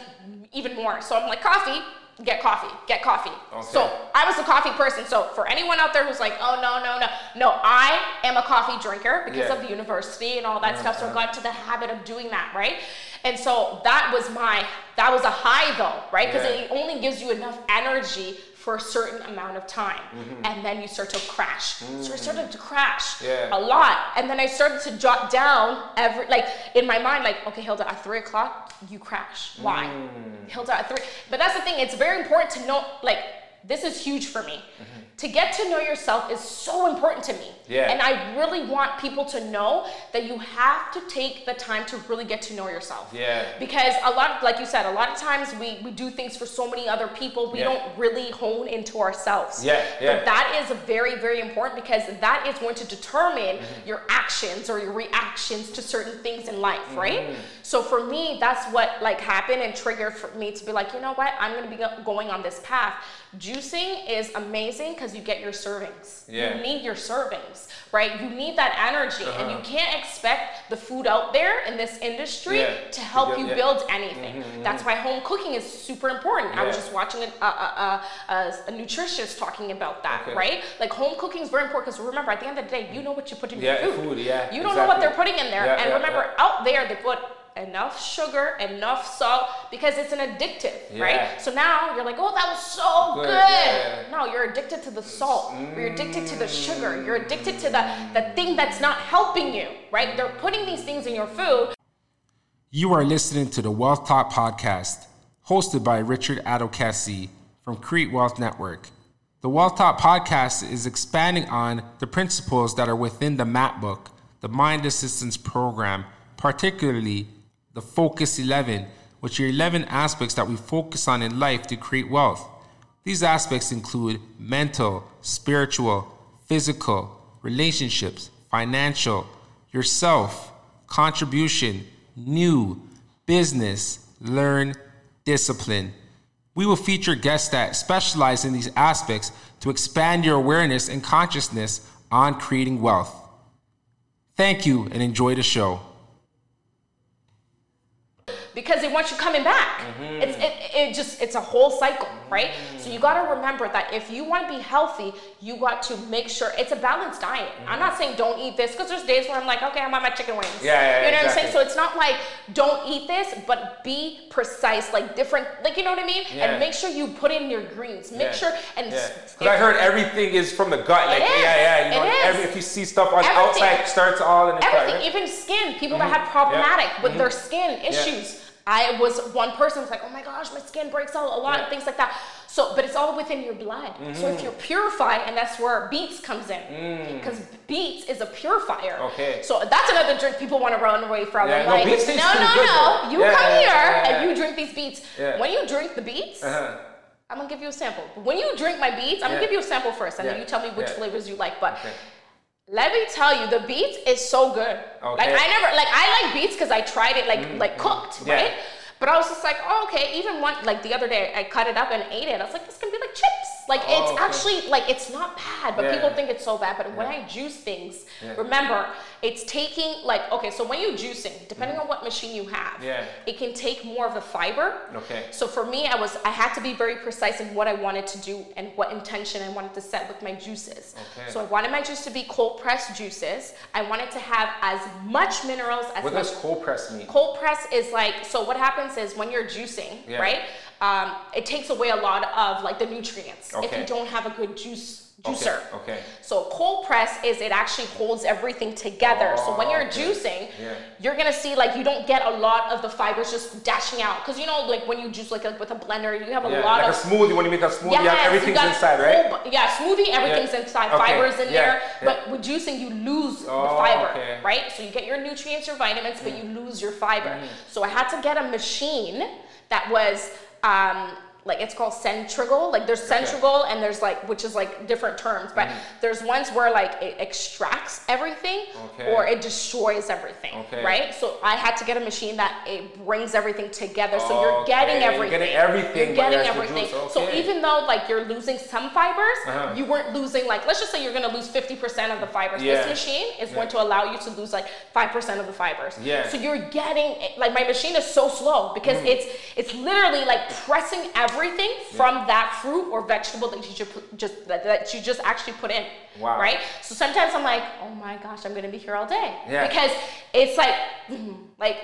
even more. So I'm like, coffee, get coffee, get coffee. Okay. So I was a coffee person. So for anyone out there who's like, oh no, no, no, no, I am a coffee drinker because yeah. of the university and all that stuff. So I got to the habit of doing that, right? And so that was my, that was a high though, right? Because yeah. it only gives you enough energy for a certain amount of time. Mm-hmm. And then you start to crash. Mm-hmm. So I started to crash yeah. a lot. And then I started to jot down every, like in my mind, like, okay, Hilda, at three o'clock, you crash. Why? Mm. Hilda, at three. But that's the thing, it's very important to know, like, this is huge for me. Mm-hmm to get to know yourself is so important to me. Yeah. And I really want people to know that you have to take the time to really get to know yourself. Yeah. Because a lot of, like you said, a lot of times we, we do things for so many other people, we yeah. don't really hone into ourselves. Yeah, yeah. But that is very, very important because that is going to determine mm-hmm. your actions or your reactions to certain things in life, mm-hmm. right? So for me, that's what like happened and triggered for me to be like, you know what, I'm gonna be going on this path. Juicing is amazing because you get your servings. Yeah. You need your servings, right? You need that energy, uh-huh. and you uh-huh. can't expect the food out there in this industry yeah. to help you yeah. build anything. Mm-hmm, mm-hmm. That's why home cooking is super important. Yeah. I was just watching a, a, a, a, a nutritionist talking about that, okay. right? Like home cooking is very important because remember, at the end of the day, you know what you put in your food. food yeah, you don't exactly. know what they're putting in there, and remember, out there they put enough sugar, enough salt, because it's an addictive, yeah. right? So now you're like, oh, that was so good. good. Yeah. No, you're addicted to the salt. Mm. You're addicted to the sugar. You're addicted to the, the thing that's not helping you, right? They're putting these things in your food. You are listening to the Wealth Talk Podcast, hosted by Richard Adokasi from Create Wealth Network. The Wealth Talk Podcast is expanding on the principles that are within the MAP book, the Mind Assistance Program, particularly the Focus 11, which are 11 aspects that we focus on in life to create wealth. These aspects include mental, spiritual, physical, relationships, financial, yourself, contribution, new, business, learn, discipline. We will feature guests that specialize in these aspects to expand your awareness and consciousness on creating wealth. Thank you and enjoy the show because they want you coming back. Mm-hmm. It's it, it just it's a whole cycle, right? Mm-hmm. So you got to remember that if you want to be healthy, you got to make sure it's a balanced diet. Mm-hmm. I'm not saying don't eat this because there's days where I'm like, okay, I'm on my chicken wings. Yeah, yeah, You know exactly. what I'm saying? So it's not like don't eat this, but be precise, like different, like you know what I mean? Yeah. And make sure you put in your greens. Make yeah. sure and because yeah. I heard everything is from the gut. Like yeah, yeah, you know, every, if you see stuff on everything. outside, starts all in the everything, gut, right? even skin. People mm-hmm. that have problematic with mm-hmm. their skin issues I was one person was like, oh my gosh, my skin breaks out a lot, yeah. things like that. So, but it's all within your blood. Mm-hmm. So if you're you purify, and that's where beets comes in, because mm. beets is a purifier. Okay. So that's another drink people want to run away from. Yeah, no, like, no, no, no. You yeah, come here and you drink these beets. When you drink the beets. Uh-huh. I'm gonna give you a sample. When you drink my beets, I'm gonna give you a sample first, and then you tell me which flavors you like. But okay. Let me tell you, the beets is so good. Okay. Like I never like I like beets because I tried it like mm-hmm. like cooked, yeah. right? But I was just like, oh, okay. Even one like the other day, I cut it up and ate it. I was like, this can be like chips. Like oh, it's okay. actually like it's not bad, but yeah. people think it's so bad. But yeah. when I juice things, yeah. remember it's taking like okay. So when you're juicing, depending mm. on what machine you have, yeah. it can take more of the fiber. Okay. So for me, I was I had to be very precise in what I wanted to do and what intention I wanted to set with my juices. Okay. So I wanted my juice to be cold pressed juices. I wanted to have as much minerals as. What does cold press mean? Cold press is like so. What happens is when you're juicing, right? Um, it takes away a lot of like the nutrients okay. if you don't have a good juice juicer. Okay. okay. So cold press is it actually holds everything together. Oh, so when you're okay. juicing, yeah. you're gonna see like you don't get a lot of the fibers just dashing out because you know like when you juice like, like with a blender, you have a yeah, lot like of a smoothie. When you make a smoothie, yes, everything's inside, right? Whole, yeah, smoothie, everything's yeah. inside. Okay. Fibers in there, but with juicing you lose oh, the fiber, right? So you get your nutrients, your vitamins, but you lose your fiber. Mm. So I had to get a machine that was um, like it's called centrigal. Like there's centrigal okay. and there's like which is like different terms, but mm there's ones where like it extracts everything okay. or it destroys everything. Okay. Right? So I had to get a machine that it brings everything together. So you're getting everything. You're getting everything. You're getting everything. So even though like you're losing some fibers, uh-huh. you weren't losing like let's just say you're gonna lose 50% of the fibers. Yeah. This machine is yeah. going to allow you to lose like 5% of the fibers. Yeah. So you're getting like my machine is so slow because mm. it's it's literally like pressing everything from that fruit or vegetable that you just, just that, that you just actually put in. Wow. Right? So sometimes I'm like, oh my gosh, I'm gonna be here all day. Yeah. Because it's like mm, like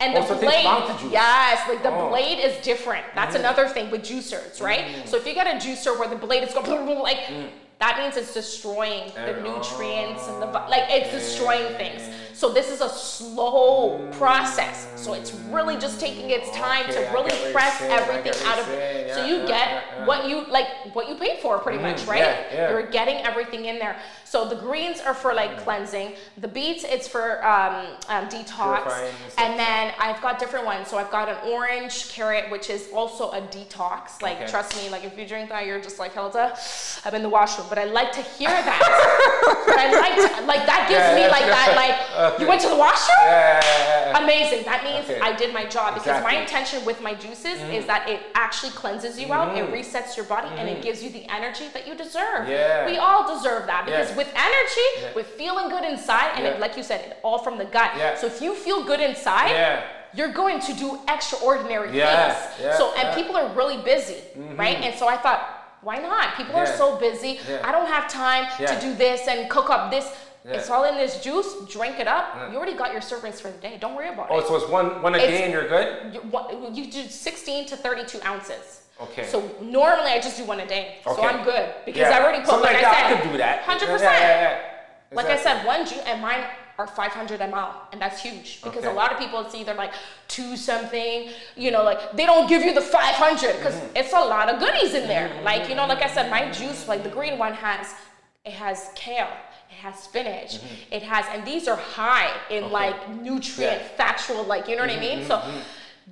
and the blade, yes, like the oh. blade is different. That's mm. another thing with juicers, right? Mm. So if you get a juicer where the blade is going like mm. that means it's destroying the nutrients and the like it's destroying things. So this is a slow process. So it's really just taking its time okay, to really press everything out of it. Yeah, so you yeah, get yeah, what you like what you paid for pretty mm, much, right? You're getting everything in there. So the greens are for like cleansing. The beets it's for um, um, detox. And then I've got different ones. So I've got an orange carrot, which is also a detox. Like okay. trust me, like if you drink that, you're just like Hilda, I'm in the washroom. But I like to hear that. [LAUGHS] but I like to, like that gives me like that like Okay. You went to the washroom? Yeah, Amazing. That means okay. I did my job because exactly. my intention with my juices mm. is that it actually cleanses you mm. out, it mm-hmm. resets your body, mm. and it mm-hmm. gives you the energy that you deserve. Yeah. We all deserve that because yeah. with energy, yeah. with feeling good inside, and it, like you said, it all from the gut. Yeah. So if you feel good inside, yeah you're going to do extraordinary yeah, things. Yeah, so, and yeah. people are really busy, mm-hmm. right? And so I thought, why not? People yeah. are so busy. Yeah. I don't have time yeah. to do this and cook up this. It's all in this juice. Drink it up. You already got your servings for the day. Don't worry about oh, it. Oh, so it's one one a it's, day and you're good. You, you do 16 to 32 ounces. Okay. So normally I just do one a day. Okay. So I'm good because I already put. Something like, like I said, I could do that. Hundred percent. Like I said, one juice and mine are 500 ml and that's huge because okay. a lot of people it's either like two something you know like they don't give you the 500 because mm-hmm. it's a lot of goodies in there mm-hmm. like you know like i said my juice like the green one has it has kale it has spinach mm-hmm. it has and these are high in okay. like nutrient yeah. factual like you know what i mean so mm-hmm.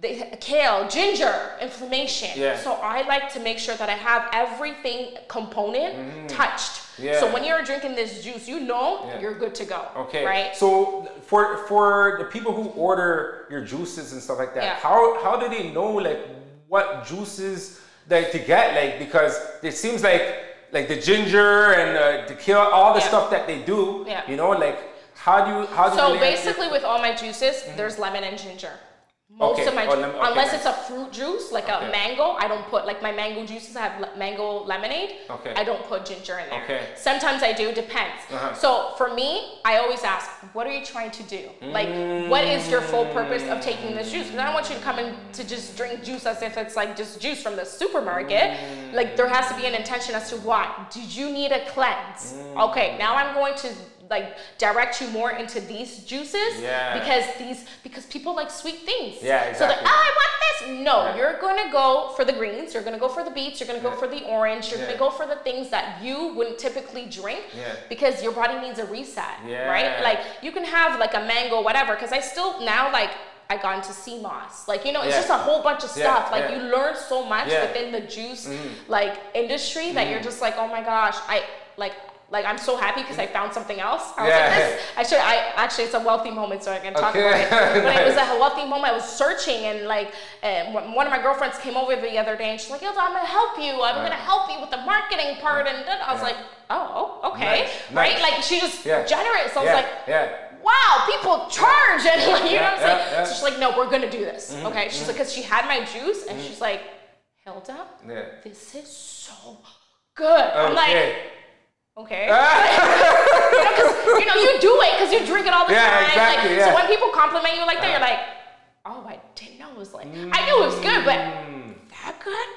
the kale, ginger, inflammation. Yeah. So I like to make sure that I have everything component mm. touched yeah. So when you're drinking this juice, you know yeah. you're good to go. Okay. Right. So for for the people who order your juices and stuff like that, how how do they know like what juices like to get? Like because it seems like like the ginger and uh, the kill all the stuff that they do. Yeah. You know, like how do you how do so basically with all my juices, mm-hmm. there's lemon and ginger. Most okay. of my oh, okay. unless it's a fruit juice like okay. a mango, I don't put like my mango juices. I have mango lemonade. Okay. I don't put ginger in there. Okay. Sometimes I do. Depends. Uh-huh. So for me, I always ask, what are you trying to do? Like, what is your full purpose of taking this juice? Because I don't want you to come in to just drink juice as if it's like just juice from the supermarket. Mm. Like there has to be an intention as to why. Did you need a cleanse? Mm. Okay. Now I'm going to like direct you more into these juices yeah. because these because people like sweet things. Yeah, exactly. So they're, oh, I want this. No, yeah. you're gonna go for the greens. You're gonna go for the beets. You're gonna go yeah. for the orange. You're gonna go for the things that you wouldn't typically drink because your body needs a reset, right? Like you can have like a mango, whatever. Because I still now like I got into sea moss. Like, you know, it's yeah. just a whole bunch of stuff. Yeah, like yeah. you learn so much within the juice mm-hmm. like industry mm-hmm. that you're just like, oh my gosh, I like like I'm so happy because I found something else. I was yeah. like, this, I should, I actually, it's a wealthy moment, so I can talk okay. about it. [LAUGHS] But nice. it was a wealthy moment. I was searching, and like, uh, one of my girlfriends came over the other day, and she's like, Ilda, I'm gonna help you. I'm right. gonna help you with the marketing part, and then I was like, oh, oh okay, nice. right? Nice. Like she just yeah. generous. So I was like, yeah wow, people charge. [LAUGHS] And like, you know what I'm saying? Yeah, yeah. So she's like, no, we're gonna do this. Mm-hmm, okay. She's mm-hmm. like, because she had my juice and mm-hmm. she's like, Hilda, yeah. this is so good. Okay. I'm like, okay. [LAUGHS] you know, you know you do it because you drink it all the yeah, time. Exactly, like, yeah. So when people compliment you like that, you're like, oh, I didn't know it was like. Mm. I knew it was good, but mm. that good.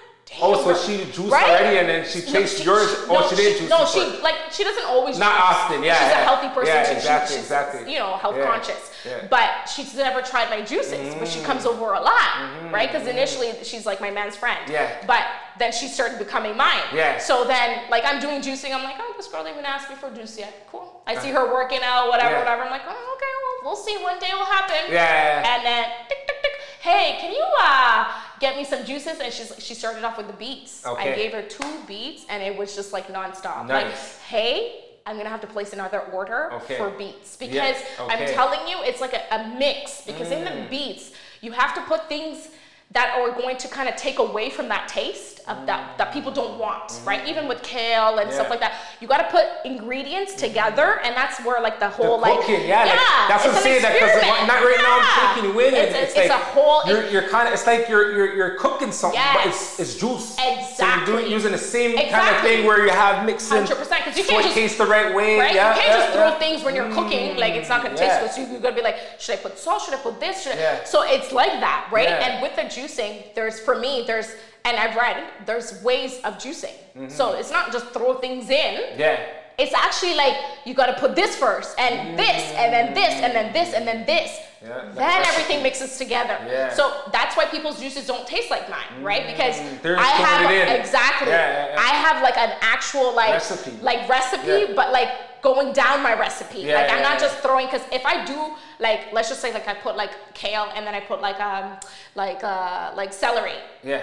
Oh, so she juiced right? already and then she tastes no, yours. Oh, no, she didn't juice. No, she like she doesn't always. Not juice. often, yeah. She's yeah. a healthy person. Yeah, exactly, she, exactly. You know, health yeah. conscious. Yeah. But she's never tried my juices, mm. but she comes over a lot, mm-hmm. right? Because initially she's like my man's friend. Yeah. But then she started becoming mine. Yeah. So then, like, I'm doing juicing. I'm like, oh, this girl even asked me for juice yet. Cool. I see uh-huh. her working out, whatever, yeah. whatever. I'm like, oh, okay, well, we'll see. One day will happen. Yeah. And then, tick, tick, tick. hey, can you uh get me some juices? And she's she started off with the beets. Okay. I gave her two beets, and it was just like nonstop. Nice. Like, hey, I'm gonna have to place another order okay. for beets because yes. okay. I'm telling you, it's like a, a mix. Because mm. in the mm. beets, you have to put things that are going to kind of take away from that taste of that that people don't want, mm-hmm. right? Even with kale and yeah. stuff like that, you got to put ingredients mm-hmm. together, and that's where like the whole the cooking, like yeah, yeah like, that's what I'm saying. That because not right yeah. now I'm taking you in, it's, it's, it's like a whole. You're, you're kind of it's like you're you're, you're cooking something, yes. but it's, it's juice. Exactly. So you're doing using the same exactly. kind of thing where you have mixing. Hundred percent, because you can't just taste the right way. Right? Yeah, you can't just throw things when you're cooking. Like it's not gonna taste good. So you're gonna be like, should I put salt? Should I put this? Should I? So it's like that, right? And with the juicing, there's for me, there's and I've read there's ways of juicing. Mm-hmm. So it's not just throw things in. Yeah. It's actually like you got to put this first, and mm-hmm. this, and then this, and then this, and then this. Yeah, then everything mixes together. Yeah. So that's why people's juices don't taste like mine, mm-hmm. right? Because They're I have exactly. Yeah, yeah, I have like an actual like recipe. like recipe, but like going down my recipe. Yeah, like I'm not just throwing because if I do like let's just say like I put like kale and then I put like um like uh like celery. Yeah.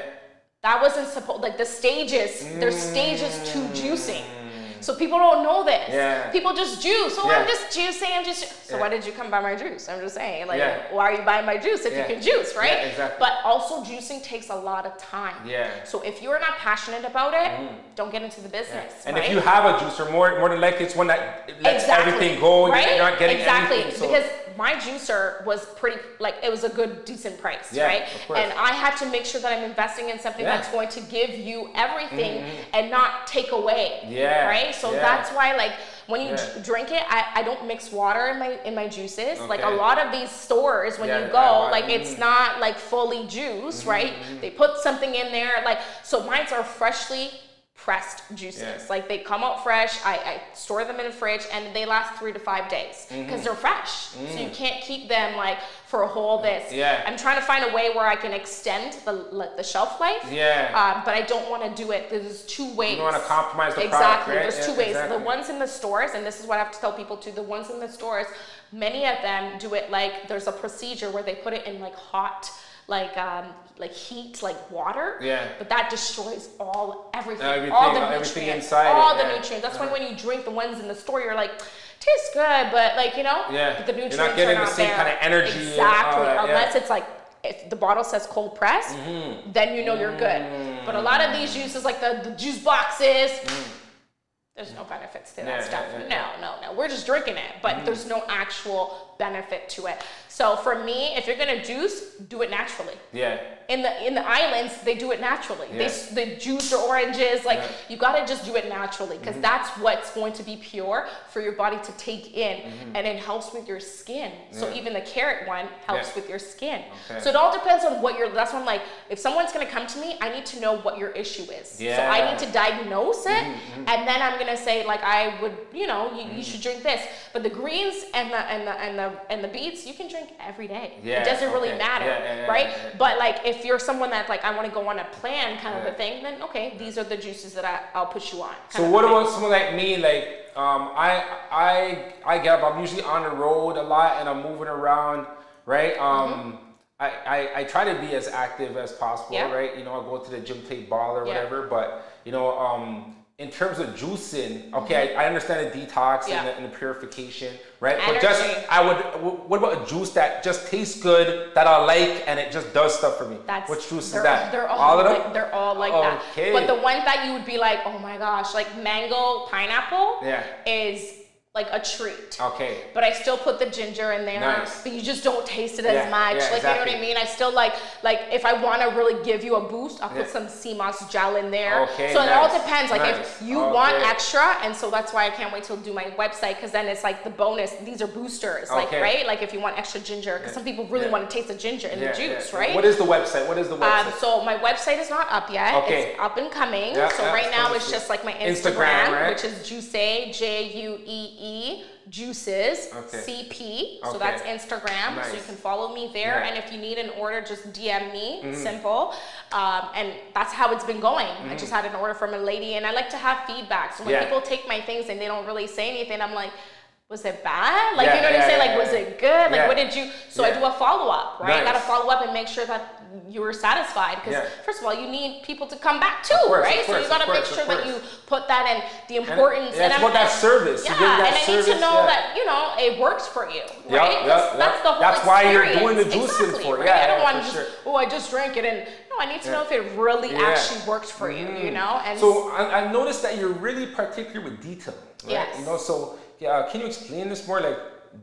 That wasn't supposed like the stages. There's stages to juicing. So people don't know this. Yeah. People just juice. Oh, I'm just juicing. I'm just. So why did you come buy my juice? I'm just saying. Like, why are you buying my juice if you can juice, right? exactly. But also juicing takes a lot of time. Yeah. So if you're not passionate about it, mm. don't get into the business. And right? if you have a juicer, more more than likely it's one that lets exactly. everything go. Right? You're not getting exactly. anything. So. Because my juicer was pretty like it was a good decent price, yeah, right? And I had to make sure that I'm investing in something yeah. that's going to give you everything mm-hmm. and not take away. Yeah. Right? So yeah. that's why like when you yeah. drink it, I, I don't mix water in my in my juices. Okay. Like a lot of these stores when you go, like mm-hmm. it's not like fully juice, mm-hmm. right? Mm-hmm. They put something in there like so mine's are freshly pressed juices. Yeah. Like they come out fresh. I, I, store them in the fridge and they last three to five days because mm-hmm. they're fresh. Mm. So you mm. can't keep them like for a whole this. Yeah. I'm trying to find a way where I can extend the like, the shelf life. Yeah. Um, but I don't want to do it. There's two ways. You don't want to compromise the exactly. product. Right? There's yeah, two ways. Exactly. The ones in the stores, and this is what I have to tell people too. The ones in the stores, many of them do it like there's a procedure where they put it in like hot like um, like heat, like water. Yeah. But that destroys all everything, everything all the everything nutrients, inside all it, the yeah. nutrients. That's why when you drink the ones in the store, you're like, tastes good, but like you know, yeah. But the nutrients you're not getting are not the same there. kind of energy. Exactly, that, unless yeah. it's like if the bottle says cold press, mm-hmm. then you know you're good. Mm-hmm. But a lot of these juices, like the, the juice boxes. Mm. There's no benefits to that yeah, stuff. Yeah, no, no, no. We're just drinking it, but mm-hmm. there's no actual benefit to it. So for me, if you're gonna juice, do it naturally. Yeah. In the in the islands, they do it naturally. Yeah. They the juice or oranges, like yeah. you gotta just do it naturally because mm-hmm. that's what's going to be pure for your body to take in, mm-hmm. and it helps with your skin. So even the carrot one helps with your skin. Okay. So it all depends on what you're. That's why I'm like, if someone's gonna come to me, I need to know what your issue is. Yeah. So I need to diagnose it, mm-hmm. and then I'm gonna say like I would, you know, you, you should drink this. But the greens and the and the and the and the beets, you can drink every day. Yeah, it doesn't okay. really matter, yeah, yeah, right? But like if you're someone that like I want to go on a plan kind of a thing, then okay, these are the juices that I, I'll put you on. So what about someone like me? Like um, I I I get up. I'm usually on the road a lot and I'm moving around, right? Um, mm-hmm. I, I, I, try to be as active as possible, right? You know, I go to the gym, play ball or whatever, but you know, um, in terms of juicing, okay, mm-hmm. I, I, understand the detox and, the, and, the, purification, right? Energy. But just I would. What about a juice that just tastes good that I like and it just does stuff for me? That's which juice is that? They're all, all of them. Like, they're all like okay. that. But the ones that you would be like, oh my gosh, like mango pineapple, yeah. is like a treat. Okay. But I still put the ginger in there. Nice. But you just don't taste it as much. Yeah, like exactly. you know what I mean? I still like like if I want to really give you a boost, I'll put some sea moss gel in there. Okay. So nice. it all depends. Like nice. if you okay. want extra, and so that's why I can't wait till do my website because then it's like the bonus. These are boosters, like okay. right? Like if you want extra ginger, because some people really want to taste the ginger in the juice, right? What is the website? What is the website? Um, so my website is not up yet. Okay. It's up and coming. Yeah, so yeah, right now it's just like my Instagram, Instagram right? which is Juice J U E E juices okay. CP. Okay. So that's Instagram. Nice. So you can follow me there. Yeah. And if you need an order, just DM me. Mm-hmm. Simple. Um, and that's how it's been going. Mm-hmm. I just had an order from a lady, and I like to have feedback. So when yeah. people take my things and they don't really say anything, I'm like. Was it bad? Like yeah, you know what yeah, I'm saying? Like was it good? Like what did you? So I do a follow up, right? Nice. I got to follow up and make sure that you were satisfied because Yeah. first of all you need people to come back too course, right of so you got to make sure that you put that in the importance and, it's I'm- that service. Yeah that and I need to know yeah. that you know it works for you right that's, yeah. that's the whole That's why you're doing the experience. juicing exactly, for it. right? Yeah, I don't want to just sure. oh I just drank it and no I need to know if it really actually works for you you mm. know and So I, I noticed that you're really particular with detail, right? Yes. You know, so yeah, can you explain this more? Like,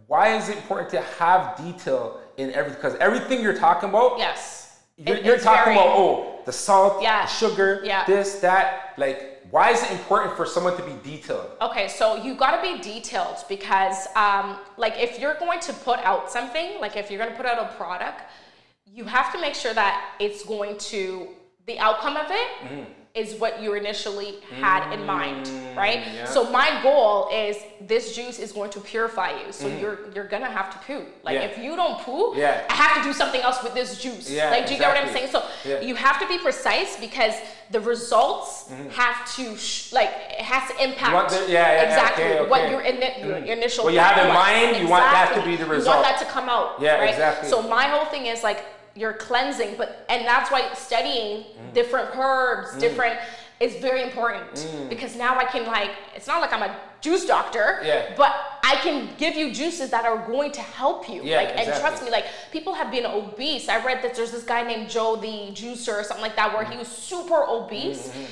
why is it important to have detail in everything? Because everything you're talking about, yes you're, It- you're talking very- about oh, the salt, Yeah. the sugar, Yeah. this, that. Like, why is it important for someone to be detailed? Okay, so you got to be detailed because, um, like, if you're going to put out something, like if you're going to put out a product, you have to make sure that it's going to the outcome of it is what you initially had in mind, right? Mm, yeah. So my goal is this juice is going to purify you. So you're you're gonna have to poo. Like. Yeah. if you don't poo, Yeah. I have to do something else with this juice. Yeah, like do you get what I'm saying? So Yeah. you have to be precise because the results Mm-hmm. have to sh- like it has to impact the- yeah, exactly okay, okay. what your, ini- your initial What you have in was. mind, you want that to be the result. You want that to come out. Yeah, right? exactly. So my whole thing is like you're cleansing, but and that's why studying Mm. different herbs, different is very important mm. because now I can like it's not like I'm a juice doctor, yeah. but I can give you juices that are going to help you. Yeah, like exactly. and trust me, like people have been obese. I read that there's this guy named Joe the juicer or something like that where he was super obese. Mm-hmm.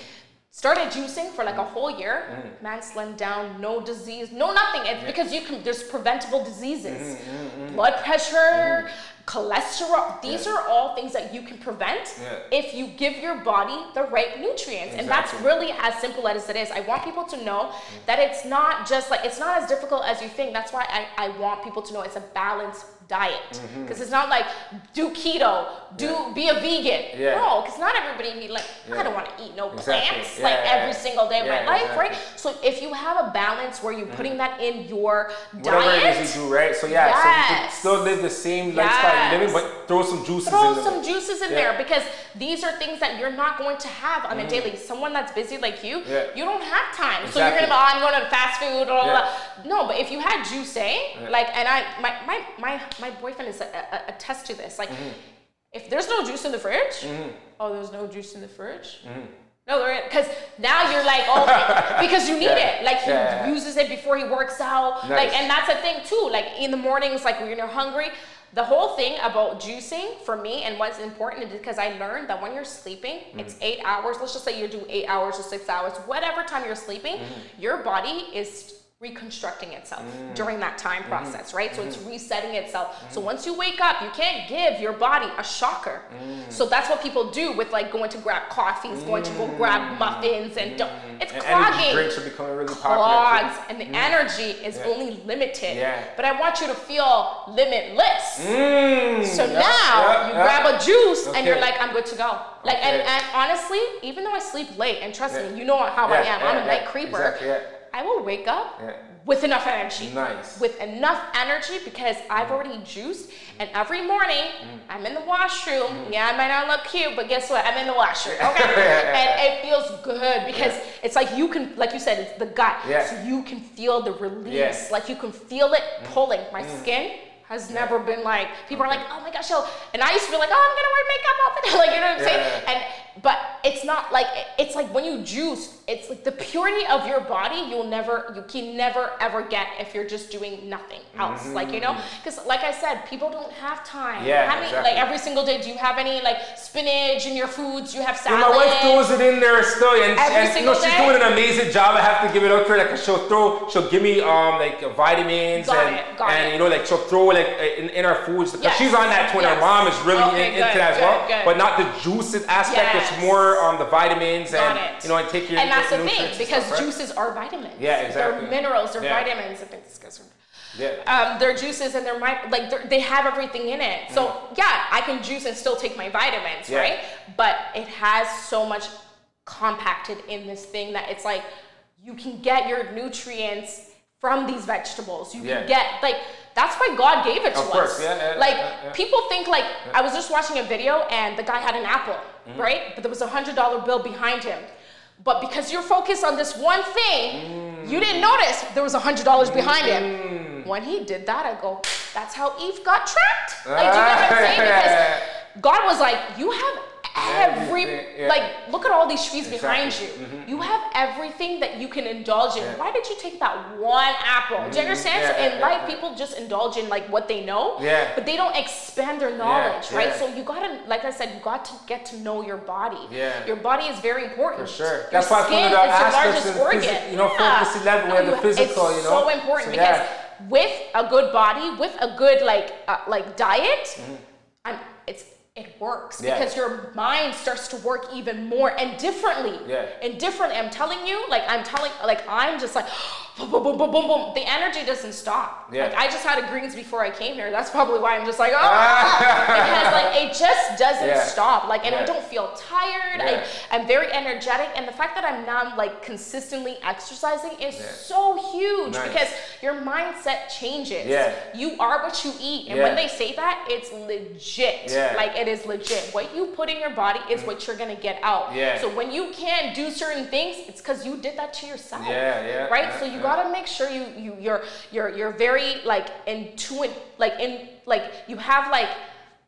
Started juicing for like a whole year. Mm-hmm. Man slimmed down, no disease, no nothing. It's yeah. because you can there's preventable diseases. Mm-hmm, mm-hmm. Blood pressure, cholesterol. These yeah. are all things that you can prevent yeah. if you give your body the right nutrients. Exactly. And that's really as simple as it is. I want people to know mm. that it's not just like, it's not as difficult as you think. That's why I, I want people to know it's a balanced diet because mm-hmm. it's not like do keto do yeah. be a vegan yeah. no because not everybody needs like yeah. i don't want to eat no exactly. plants like every single day of my life exactly. right so if you have a balance where you're mm-hmm. putting that in your Whatever diet it is you do right so yeah yes. so you can still live the same yes. lifestyle you're living but throw some juices throw in some juices in there because these are things that you're not going to have on mm-hmm. a daily someone that's busy like you you don't have time exactly. so you're gonna be oh, i'm going to fast food blah, blah, blah. no but if you had juice, juicing like and i my my my my boyfriend is a, a, attest to this. Like, mm-hmm. if there's no juice in the fridge, mm-hmm. oh, there's no juice in the fridge. Mm-hmm. No, because now you're like, oh, [LAUGHS] because you need yeah. it. Like he yeah. uses it before he works out. Nice. Like, and that's a thing too. Like in the mornings, like when you're hungry. The whole thing about juicing for me and what's important is because I learned that when you're sleeping, mm-hmm. it's eight hours. Let's just say you do eight hours or six hours, whatever time you're sleeping, mm-hmm. your body is reconstructing itself mm. during that time mm-hmm. process, right? Mm-hmm. So it's mm-hmm. resetting itself. So once you wake up, you can't give your body a shocker. Mm. So that's what people do with like going to grab coffees, going to go grab mm. muffins, and it's and clogging. drinks are becoming really Clogs, popular. and the mm. energy is yeah. only limited. Yeah. But I want you to feel limitless. Mm. So yep, now yep, you yep. grab a juice okay. and you're like, I'm good to go. Like, okay. and, and honestly, even though I sleep late, and trust yeah. me, you know how I am. I'm a night creeper. Exactly, I will wake up yeah. with enough energy. Nice. With enough energy because I've already juiced, and every morning mm. I'm in the washroom. Mm. Yeah, I might not look cute, but guess what? I'm in the washroom. Okay, [LAUGHS] and it feels good because yeah. it's like you can, like you said, it's the gut. Yeah. So you can feel the release. Yeah. Like you can feel it mm. pulling. My mm. skin has never been like people are like, oh my gosh, yo. And I used to be like, oh, I'm gonna wear makeup all the time, [LAUGHS] like you know what I'm saying? And but it's not like it's like when you juice it's like the purity of your body you'll never you can never ever get if you're just doing nothing else mm-hmm. like you know because like i said people don't have time yeah exactly. like every single day do you have any like spinach in your foods you have salad yeah, my wife throws it in there still and, every and you know she's doing an amazing job i have to give it up to her like she'll throw she'll give me um like vitamins got and it, and it. you know like she'll throw like in, in our foods because yes. she's on that too and yes. her mom is really okay, in, into that as well good. but not the juices aspect yes. It's more on the vitamins Got and it. you know and take your and that's the thing because stuff, right? juices are vitamins. Yeah, exactly. They're minerals. They're yeah. vitamins. I think this goes. Yeah. Um, they're juices and they're my, like they have everything in it. So mm. yeah, I can juice and still take my vitamins, yeah. right? But it has so much compacted in this thing that it's like you can get your nutrients from these vegetables. You yeah. can get like that's why God gave it to of us. Yeah, yeah, like people think like I was just watching a video and the guy had an apple, mm-hmm. right? But there was a hundred dollar bill behind him. But because you're focused on this one thing, mm. you didn't notice there was a hundred dollars behind him. Mm. When he did that, I go, that's how Eve got trapped. Like, do you know what I'm saying? [LAUGHS] Because God was like, you have every yeah. like look at all these trees exactly. behind you. Mm-hmm. You have everything that you can indulge in. Yeah. Why did you take that one apple? Mm-hmm. Do you mm-hmm. understand? Yeah, so in life, people just indulge in like what they know, yeah. but they don't expand their knowledge, right? So you gotta, like I said, you got to get to know your body. Yeah. Your body is very important. For sure. Your That's why skin is your largest organ. Phys- you know, focus level where the physical, it's you know. so important so, because with a good body, with a good like uh, like diet, mm-hmm. I'm it's it works yeah. because your mind starts to work even more and differently. Yeah. And differently. I'm telling you, like I'm telling, like I'm just like boom, boom, boom, boom, boom, boom. The energy doesn't stop. Yeah. Like I just had a greens before I came here. That's probably why I'm just like, oh, [LAUGHS] because like it just doesn't yeah. stop. Like, and yeah. I don't feel tired. Yeah. I, am very energetic, and the fact that I'm now like consistently exercising is so huge nice. because your mindset changes. Yeah. You are what you eat, and when they say that, it's legit. Yeah. Like it is legit. What you put in your body is mm. what you're gonna get out. Yeah. So when you can't do certain things, it's because you did that to yourself. Yeah, yeah. Right. so you gotta make sure you you you're you're you're very like intuitive like in like you have like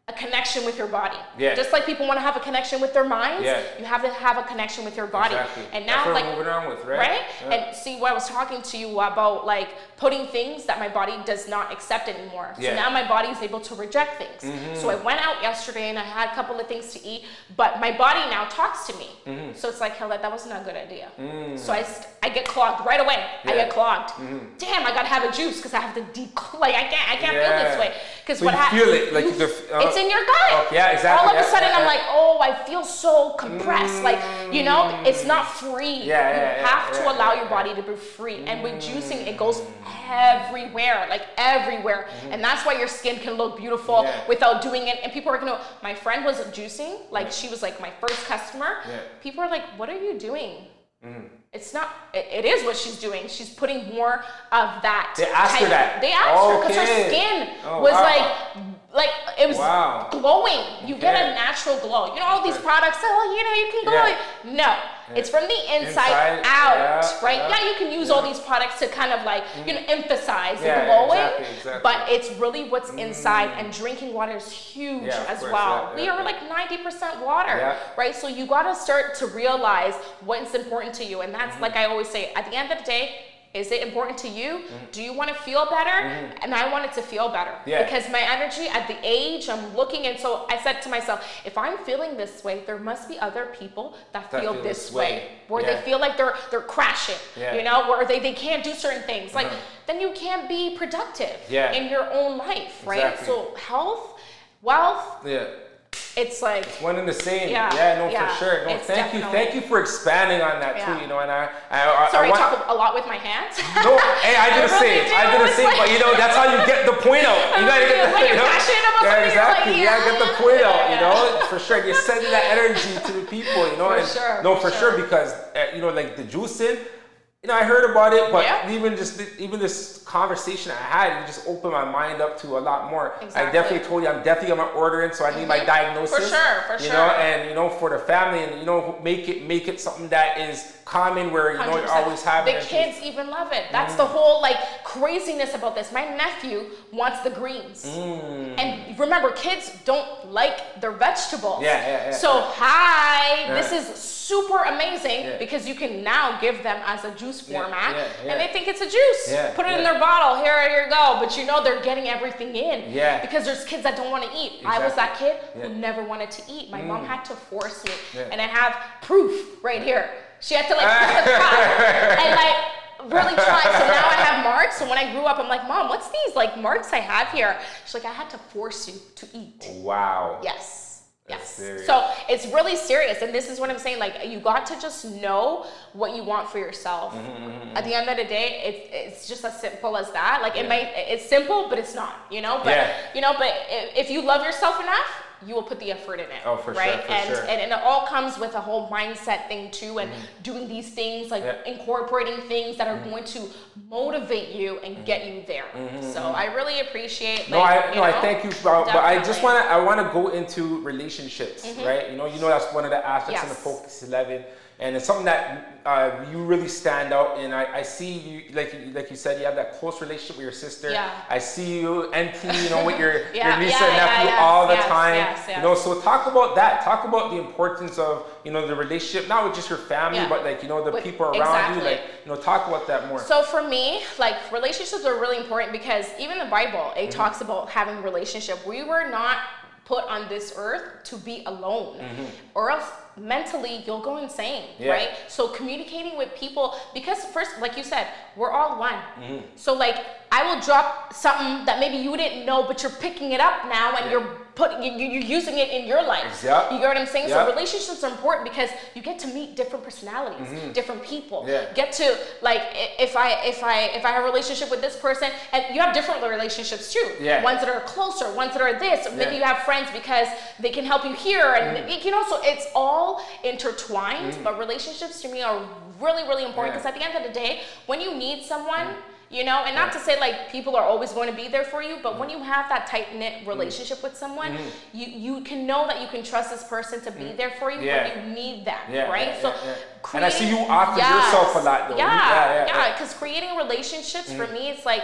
a connection with your body. Yeah. Just like people want to have a connection with their minds, yeah. you have to have a connection with your body. Exactly. And now, That's like, moving on with, right? Right. Yeah. And see, what I was talking to you about, like putting things that my body does not accept anymore. Yeah. So now my body is able to reject things. Mm-hmm. So I went out yesterday and I had a couple of things to eat, but my body now talks to me. Mm-hmm. So it's like, hell, that that wasn't a good idea. Mm-hmm. So I, I get clogged right away. Yeah. I get clogged. Mm-hmm. Damn, I gotta have a juice because I have to de like I can't I can't feel this way because so what happens? Feel it like you, uh, it's in your gut. Oh, yeah, exactly. All of a sudden, yeah, I'm like, oh, I feel so compressed. Like, you know, it's not free. Yeah, yeah, you have to allow your body to be free. And with juicing, it goes everywhere, like everywhere. Mm-hmm. And that's why your skin can look beautiful without doing it. And people are gonna. My friend was juicing. Like, she was like my first customer. People are like, what are you doing? Mm-hmm. It's not. It, it is what she's doing. She's putting more of that. They asked her that. They asked okay. her because her skin oh, was wow. like like it was wow. glowing. You okay. get a natural glow. You know all these products. Oh, you know you can glow. Yeah. No. It's from the inside, inside out, yeah, right? Yeah. you can use all these products to kind of like mm. you know emphasize the glowing, exactly, exactly. but it's really what's mm. inside. And drinking water is huge as course, well. we are like ninety percent water, right? So you got to start to realize what's important to you, and that's mm-hmm. like I always say. At the end of the day is it important to you? Mm-hmm. Do you want to feel better? Mm-hmm. And I wanted to feel better. Yeah. Because my energy at the age I'm looking and so I said to myself, if I'm feeling this way, there must be other people that, that feel, feel, this way. way. Where yeah. they feel like they're they're crashing. Yeah. You know, where they, they can't do certain things. Like uh-huh. then you can't be productive in your own life, right? Exactly. So health, wealth, yeah it's like it's one and the same. Yeah, yeah no, yeah, for sure. No, thank you, thank you for expanding on that yeah. too. You know, and I, I, I sorry, I, want, talk a lot with my hands. no, hey, I did the [LAUGHS] same. I did the same, but you know, that's how you get the point out. You gotta get the when you know, yeah, exactly. Like, yeah. Get the point out. You know, [LAUGHS] for sure. You're sending that energy to the people. You know, for and sure, no, for, sure. sure because uh, you know, like the juicing you know, I heard about it, but yeah. even just even this conversation I had, it just opened my mind up to a lot more. Exactly. I definitely told you I'm definitely gonna order it, so I need mm-hmm. my diagnosis. For sure, for you sure. You know, and you know, for the family, and you know, make it make it something that is common where you 100%. know you always have the kids even love it. That's mm. the whole like craziness about this. My nephew wants the greens, mm. and remember, kids don't like their vegetables. Yeah, yeah, yeah. So hi, yeah. this is super amazing yeah. because you can now give them as a juice format, and they think it's a juice. Put it in their bottle. Here, here you go. But you know they're getting everything in. Yeah. Because there's kids that don't want to eat. Exactly. I was that kid who never wanted to eat. My mm. mom had to force me, and I have proof right here. She had to like put the [LAUGHS] cup and like really try. So now I have marks. So when I grew up, I'm like, Mom, what's these like marks I have here? She's like, I had to force you to eat. Wow. Yes. Yes. So it's really serious. And this is what I'm saying. Like, you got to just know what you want for yourself. Mm-hmm, mm-hmm. At the end of the day, it's, it's just as simple as that. Like, yeah. it might, it's simple, but it's not, you know? But, yeah. you know, but if you love yourself enough, you will put the effort in it. Oh, for right? sure. For and, sure. and and it all comes with a whole mindset thing too, and mm-hmm. doing these things like yeah. incorporating things that are mm-hmm. going to motivate you and mm-hmm. get you there. Mm-hmm. So I really appreciate. no, I no, know, I thank you, but, but I just want to I want to go into relationships, mm-hmm. right? You know, you know that's one of the aspects yes. in the Focus Eleven and it's something that uh, you really stand out and I, I see you like like you said you have that close relationship with your sister yeah. I see you NT you know with your [LAUGHS] yeah, your niece yeah, and nephew all the yes, time yes, yes. you know so talk about that talk about the importance of you know the relationship not with just your family but like you know the people around exactly. you like you know talk about that more so for me like relationships are really important because even the Bible it mm-hmm. talks about having relationship we were not put on this earth to be alone mm-hmm. or else mentally you'll go insane yeah. right so communicating with people because first like you said we're all one mm-hmm. so like i will drop something that maybe you didn't know but you're picking it up now and yeah. you're putting you, you're using it in your life yep. you get what i'm saying yep. so relationships are important because you get to meet different personalities mm-hmm. different people yeah. get to like if i if i if i have a relationship with this person and you have different relationships too yeah. ones that are closer ones that are this maybe you have friends because they can help you here and mm. you know so it's all intertwined mm. but relationships to me are really really important because at the end of the day when you need someone mm you know and not to say like people are always going to be there for you but when you have that tight knit mm. relationship with someone mm-hmm. you you can know that you can trust this person to be mm. there for you yeah. when you need them yeah, right yeah, so and i see you offer yes, yourself a lot though yeah yeah because creating relationships for mm. me it's like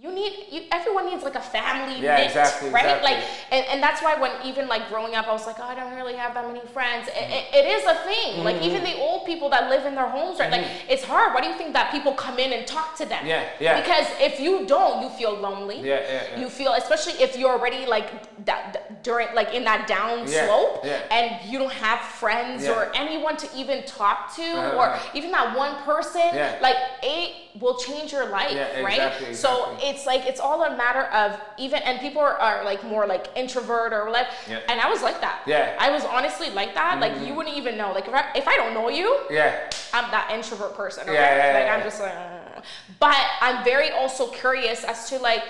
you need you, everyone needs like a family yeah, knit, exactly, right? Exactly. Like, and, and that's why when even like growing up, I was like, oh, I don't really have that many friends. Mm-hmm. It, it, it is a thing. Mm-hmm. Like even the old people that live in their homes, right? Mm-hmm. Like it's hard. Why do you think that people come in and talk to them? Yeah, yeah. Because if you don't, you feel lonely. Yeah, yeah. yeah. You feel, especially if you're already like that during like in that down yeah, slope, yeah. and you don't have friends or anyone to even talk to, uh-huh. or even that one person. Yeah. Like it will change your life, yeah, right? Exactly, so it's like it's all a matter of even and people are, are like more like introvert or whatever. Yeah. And I was like that. Yeah. I was honestly like that. Mm-hmm. Like you mm-hmm. wouldn't even know. Like if I, if I don't know you, yeah, I'm that introvert person. Okay? Yeah, yeah, Like I'm just like, but I'm very also curious as to like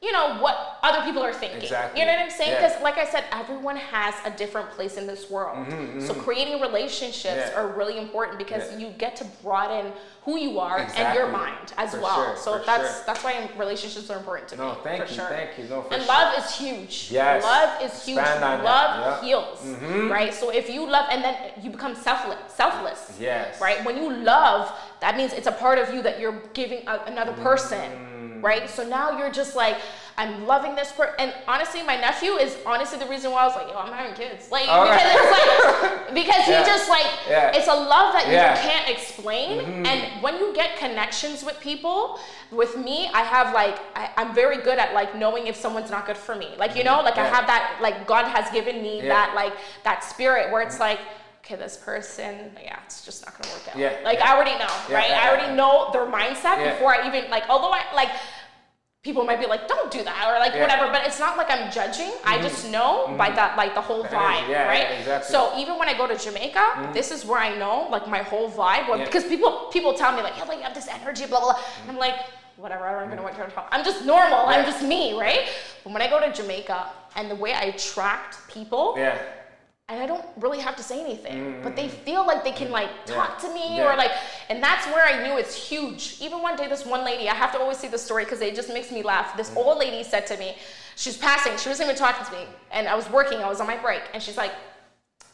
you know what other people are thinking. Exactly. You know what I'm saying? Because, yeah. like I said, everyone has a different place in this world. Mm-hmm, mm-hmm. So creating relationships yeah. are really important because yeah. you get to broaden who you are exactly. and your mind as for well. Sure, so that's sure. that's why relationships are important to no, me. No, thank you, sure. thank you. No, and sure. love is huge. Yes. Love is huge. Love heals. Mm-hmm. Right. So if you love, and then you become selfless. Selfless. Yes. Right. When you love, that means it's a part of you that you're giving a, another person. Mm. Right. So now you're just like I'm loving this person. And honestly, my nephew is honestly the reason why I was like, yo, I'm having kids. Like, All because right. it's like, [LAUGHS] because yeah. he just like, yeah. it's a love that yeah. you can't explain. Mm-hmm. And when you get connections with people, with me, I have like, I, am very good at like knowing if someone's not good for me. Like, you know, like I have that, like God has given me that, like, that spirit where it's mm-hmm. like, okay, this person, yeah, it's just not gonna work out. Yeah, like I already know, right? I already know their mindset before I even like. Although I like, people might be like, don't do that, or like yeah. whatever. But it's not like I'm judging. Mm-hmm. I just know mm-hmm. by that, like the whole vibe, yeah, right? Yeah, exactly. So even when I go to Jamaica, mm-hmm. this is where I know like my whole vibe. Because people people tell me like, yeah, like you have this energy, blah blah. blah. And I'm like, whatever. I don't even know what you're talking. I'm just normal. I'm just me, right? But when I go to Jamaica and the way I attract people, yeah and I don't really have to say anything, mm-hmm. but they feel like they can like talk yeah. to me yeah. or like, and that's where I knew it's huge. Even one day, this one lady, I have to always see the story because it just makes me laugh. This mm-hmm. old lady said to me, she's passing, she wasn't even talking to me, and I was working, I was on my break, and she's like,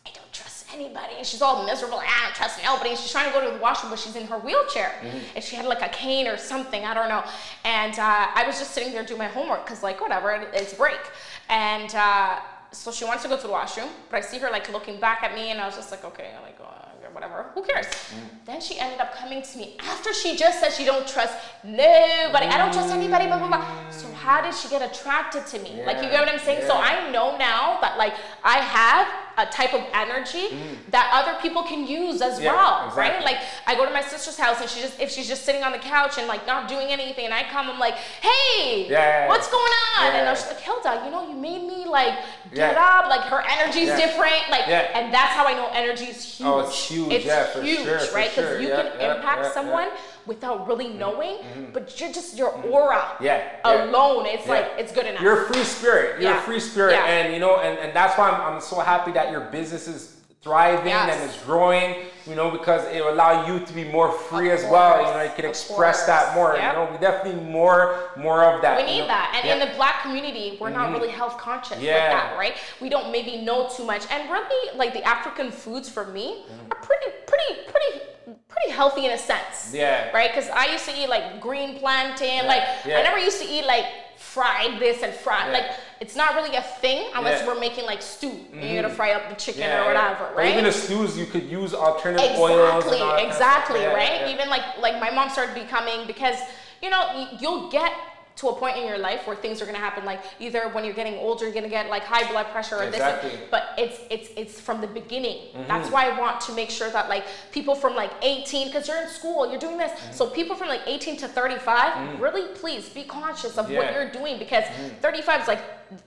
I don't trust anybody, and she's all miserable, like, I don't trust nobody. And she's trying to go to the washroom, but she's in her wheelchair, mm-hmm. and she had like a cane or something, I don't know. And uh, I was just sitting there doing my homework because like whatever, it's break, and. Uh, so she wants to go to the washroom, but I see her like looking back at me, and I was just like, okay, like uh, whatever, who cares? Mm. Then she ended up coming to me after she just said she don't trust nobody, I don't trust anybody, blah blah blah. So how did she get attracted to me? Yeah, like you get what I'm saying? Yeah. So I know now that like I have a type of energy mm. that other people can use as yeah, well, exactly. right? Like I go to my sister's house and she just if she's just sitting on the couch and like not doing anything, and I come, I'm like, hey, yeah, what's going on? And I was like, Hilda, you know, you made me like get up. Like her energy's different, like, and that's how I know energy is huge. Oh, it's huge. It's yeah, huge, sure, right? Because sure. you can impact someone without really mm-hmm. knowing, mm-hmm. but you're just your aura yeah, alone. It's yeah. like it's good enough. You're a free spirit. You're yeah. a free spirit, and you know, and, and that's why I'm, I'm so happy that your business is thriving yes. and it's growing. You know, because it will allow you to be more free of as course. well. You know, you can of express course. that more. Yep. You know, we definitely more more of that. We need know? that, and in the Black community, we're mm-hmm. not really health conscious yeah. like that, right? We don't maybe know too much, and really, like the African foods for me mm-hmm. are pretty, pretty, pretty pretty healthy in a sense. Yeah. Right? Because I used to eat like green plantain. Yeah. Like yeah. I never used to eat like fried this and fried. Like it's not really a thing unless we're making like stew. Mm-hmm. And you're gonna fry up the chicken or whatever, right? Or even the stews, you could use alternative exactly, oils. Exactly, exactly, right? Even like like my mom started becoming because you know you'll get to a point in your life where things are going to happen like either when you're getting older you're going to get like high blood pressure or exactly. this but it's it's it's from the beginning mm-hmm. that's why i want to make sure that like people from like 18 because you're in school you're doing this mm-hmm. so people from like 18 to 35 mm-hmm. really please be conscious of yeah. what you're doing because mm-hmm. 35 is like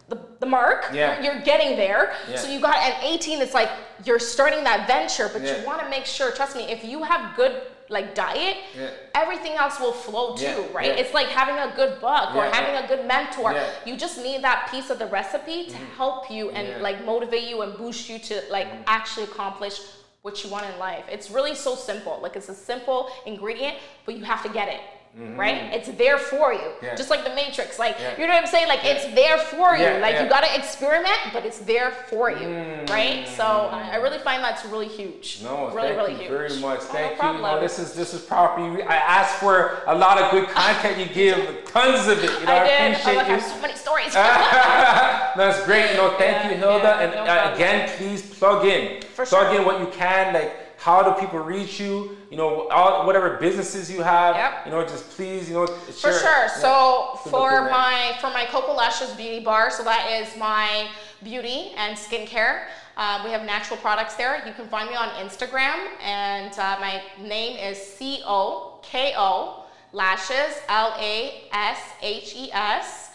the, the mark yeah. you're getting there yeah. so you got at 18 it's like you're starting that venture but you want to make sure trust me if you have good like diet, yeah. everything else will flow too, yeah. right? Yeah. It's like having a good book or having a good mentor. You just need that piece of the recipe to mm-hmm. help you and like motivate you and boost you to like mm-hmm. actually accomplish what you want in life. It's really so simple. Like it's a simple ingredient, but you have to get it. Mm-hmm. right? It's there for you. Yeah. Just like the Matrix. Like, yeah. you know what I'm saying? Like, yeah. it's there for you. like, you got to experiment, but it's there for you, mm-hmm. right? So, I, really find that's really huge. No, really, thank really you huge. very much. Oh, thank no you. No, this is this is proper. I asked for a lot of good content. You [LAUGHS] give tons of it. You know, I, I appreciate oh, you. I have so many stories. [LAUGHS] [LAUGHS] that's great. You know, thank you, Hilda. and no uh, again, please plug in. For plug sure. in what you can. Like, how do people reach you? You know, all, whatever businesses you have. Yep. You know, just please, you know, for sure. Yeah. So for my for my Coko Lashes Beauty Bar, so that is my beauty and skincare. Uh, we have natural products there. You can find me on Instagram, and uh, my name is C O K O Lashes L A S H E S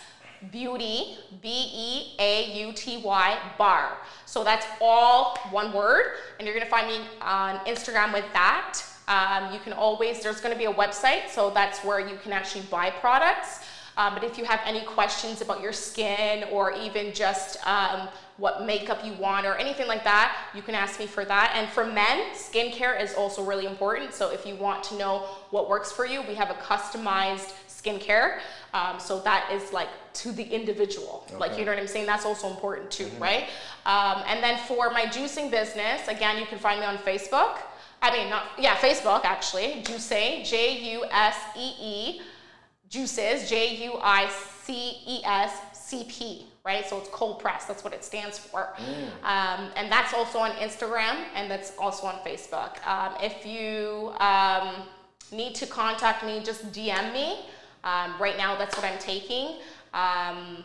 Beauty, B E A U T Y, bar. So that's all one word, and you're gonna find me on Instagram with that. Um, you can always, there's gonna be a website, so that's where you can actually buy products. Um, but if you have any questions about your skin or even just um, what makeup you want or anything like that, you can ask me for that. And for men, skincare is also really important. So if you want to know what works for you, we have a customized skincare. Um, so that is like to the individual. Okay. Like, you know what I'm saying? That's also important too, mm-hmm. right? Um, and then for my juicing business, again, you can find me on Facebook. I mean, not, yeah, Facebook actually. Juice, J U S E E, Juices, J U I C E S C P, right? So it's cold press, that's what it stands for. Mm. Um, and that's also on Instagram and that's also on Facebook. Um, if you um, need to contact me, just DM me. Um, right now, that's what I'm taking. Um,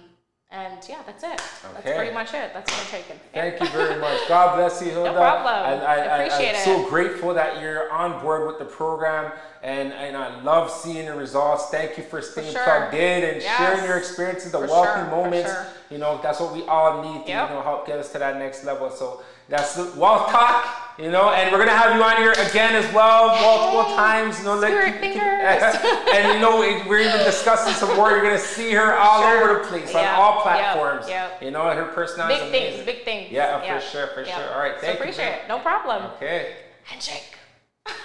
and yeah, that's it. Okay. That's pretty much it. That's what I'm taking. Thank you [LAUGHS] very much. God bless you, Hilda. No problem. I, I, I appreciate I, am so grateful that you're on board with the program, and, and I love seeing the results. Thank you for staying for sure. plugged in and yes. sharing your experiences, the for wealthy sure. moments. Sure. You know, that's what we all need to yep. you know help get us to that next level. So that's Wealth Talk. You know, and we're gonna have you on here again as well, multiple times. You know, like, [LAUGHS] and you know, we're even discussing some more. You're gonna see her all sure. over the place on all platforms. Yep. Yep. You know, her personality. Big things, big things. Yeah, for sure, for sure. All right, thank so appreciate you. it. No problem. Okay. Handshake.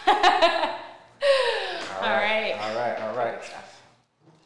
all right. [LAUGHS] All right. All right. All right.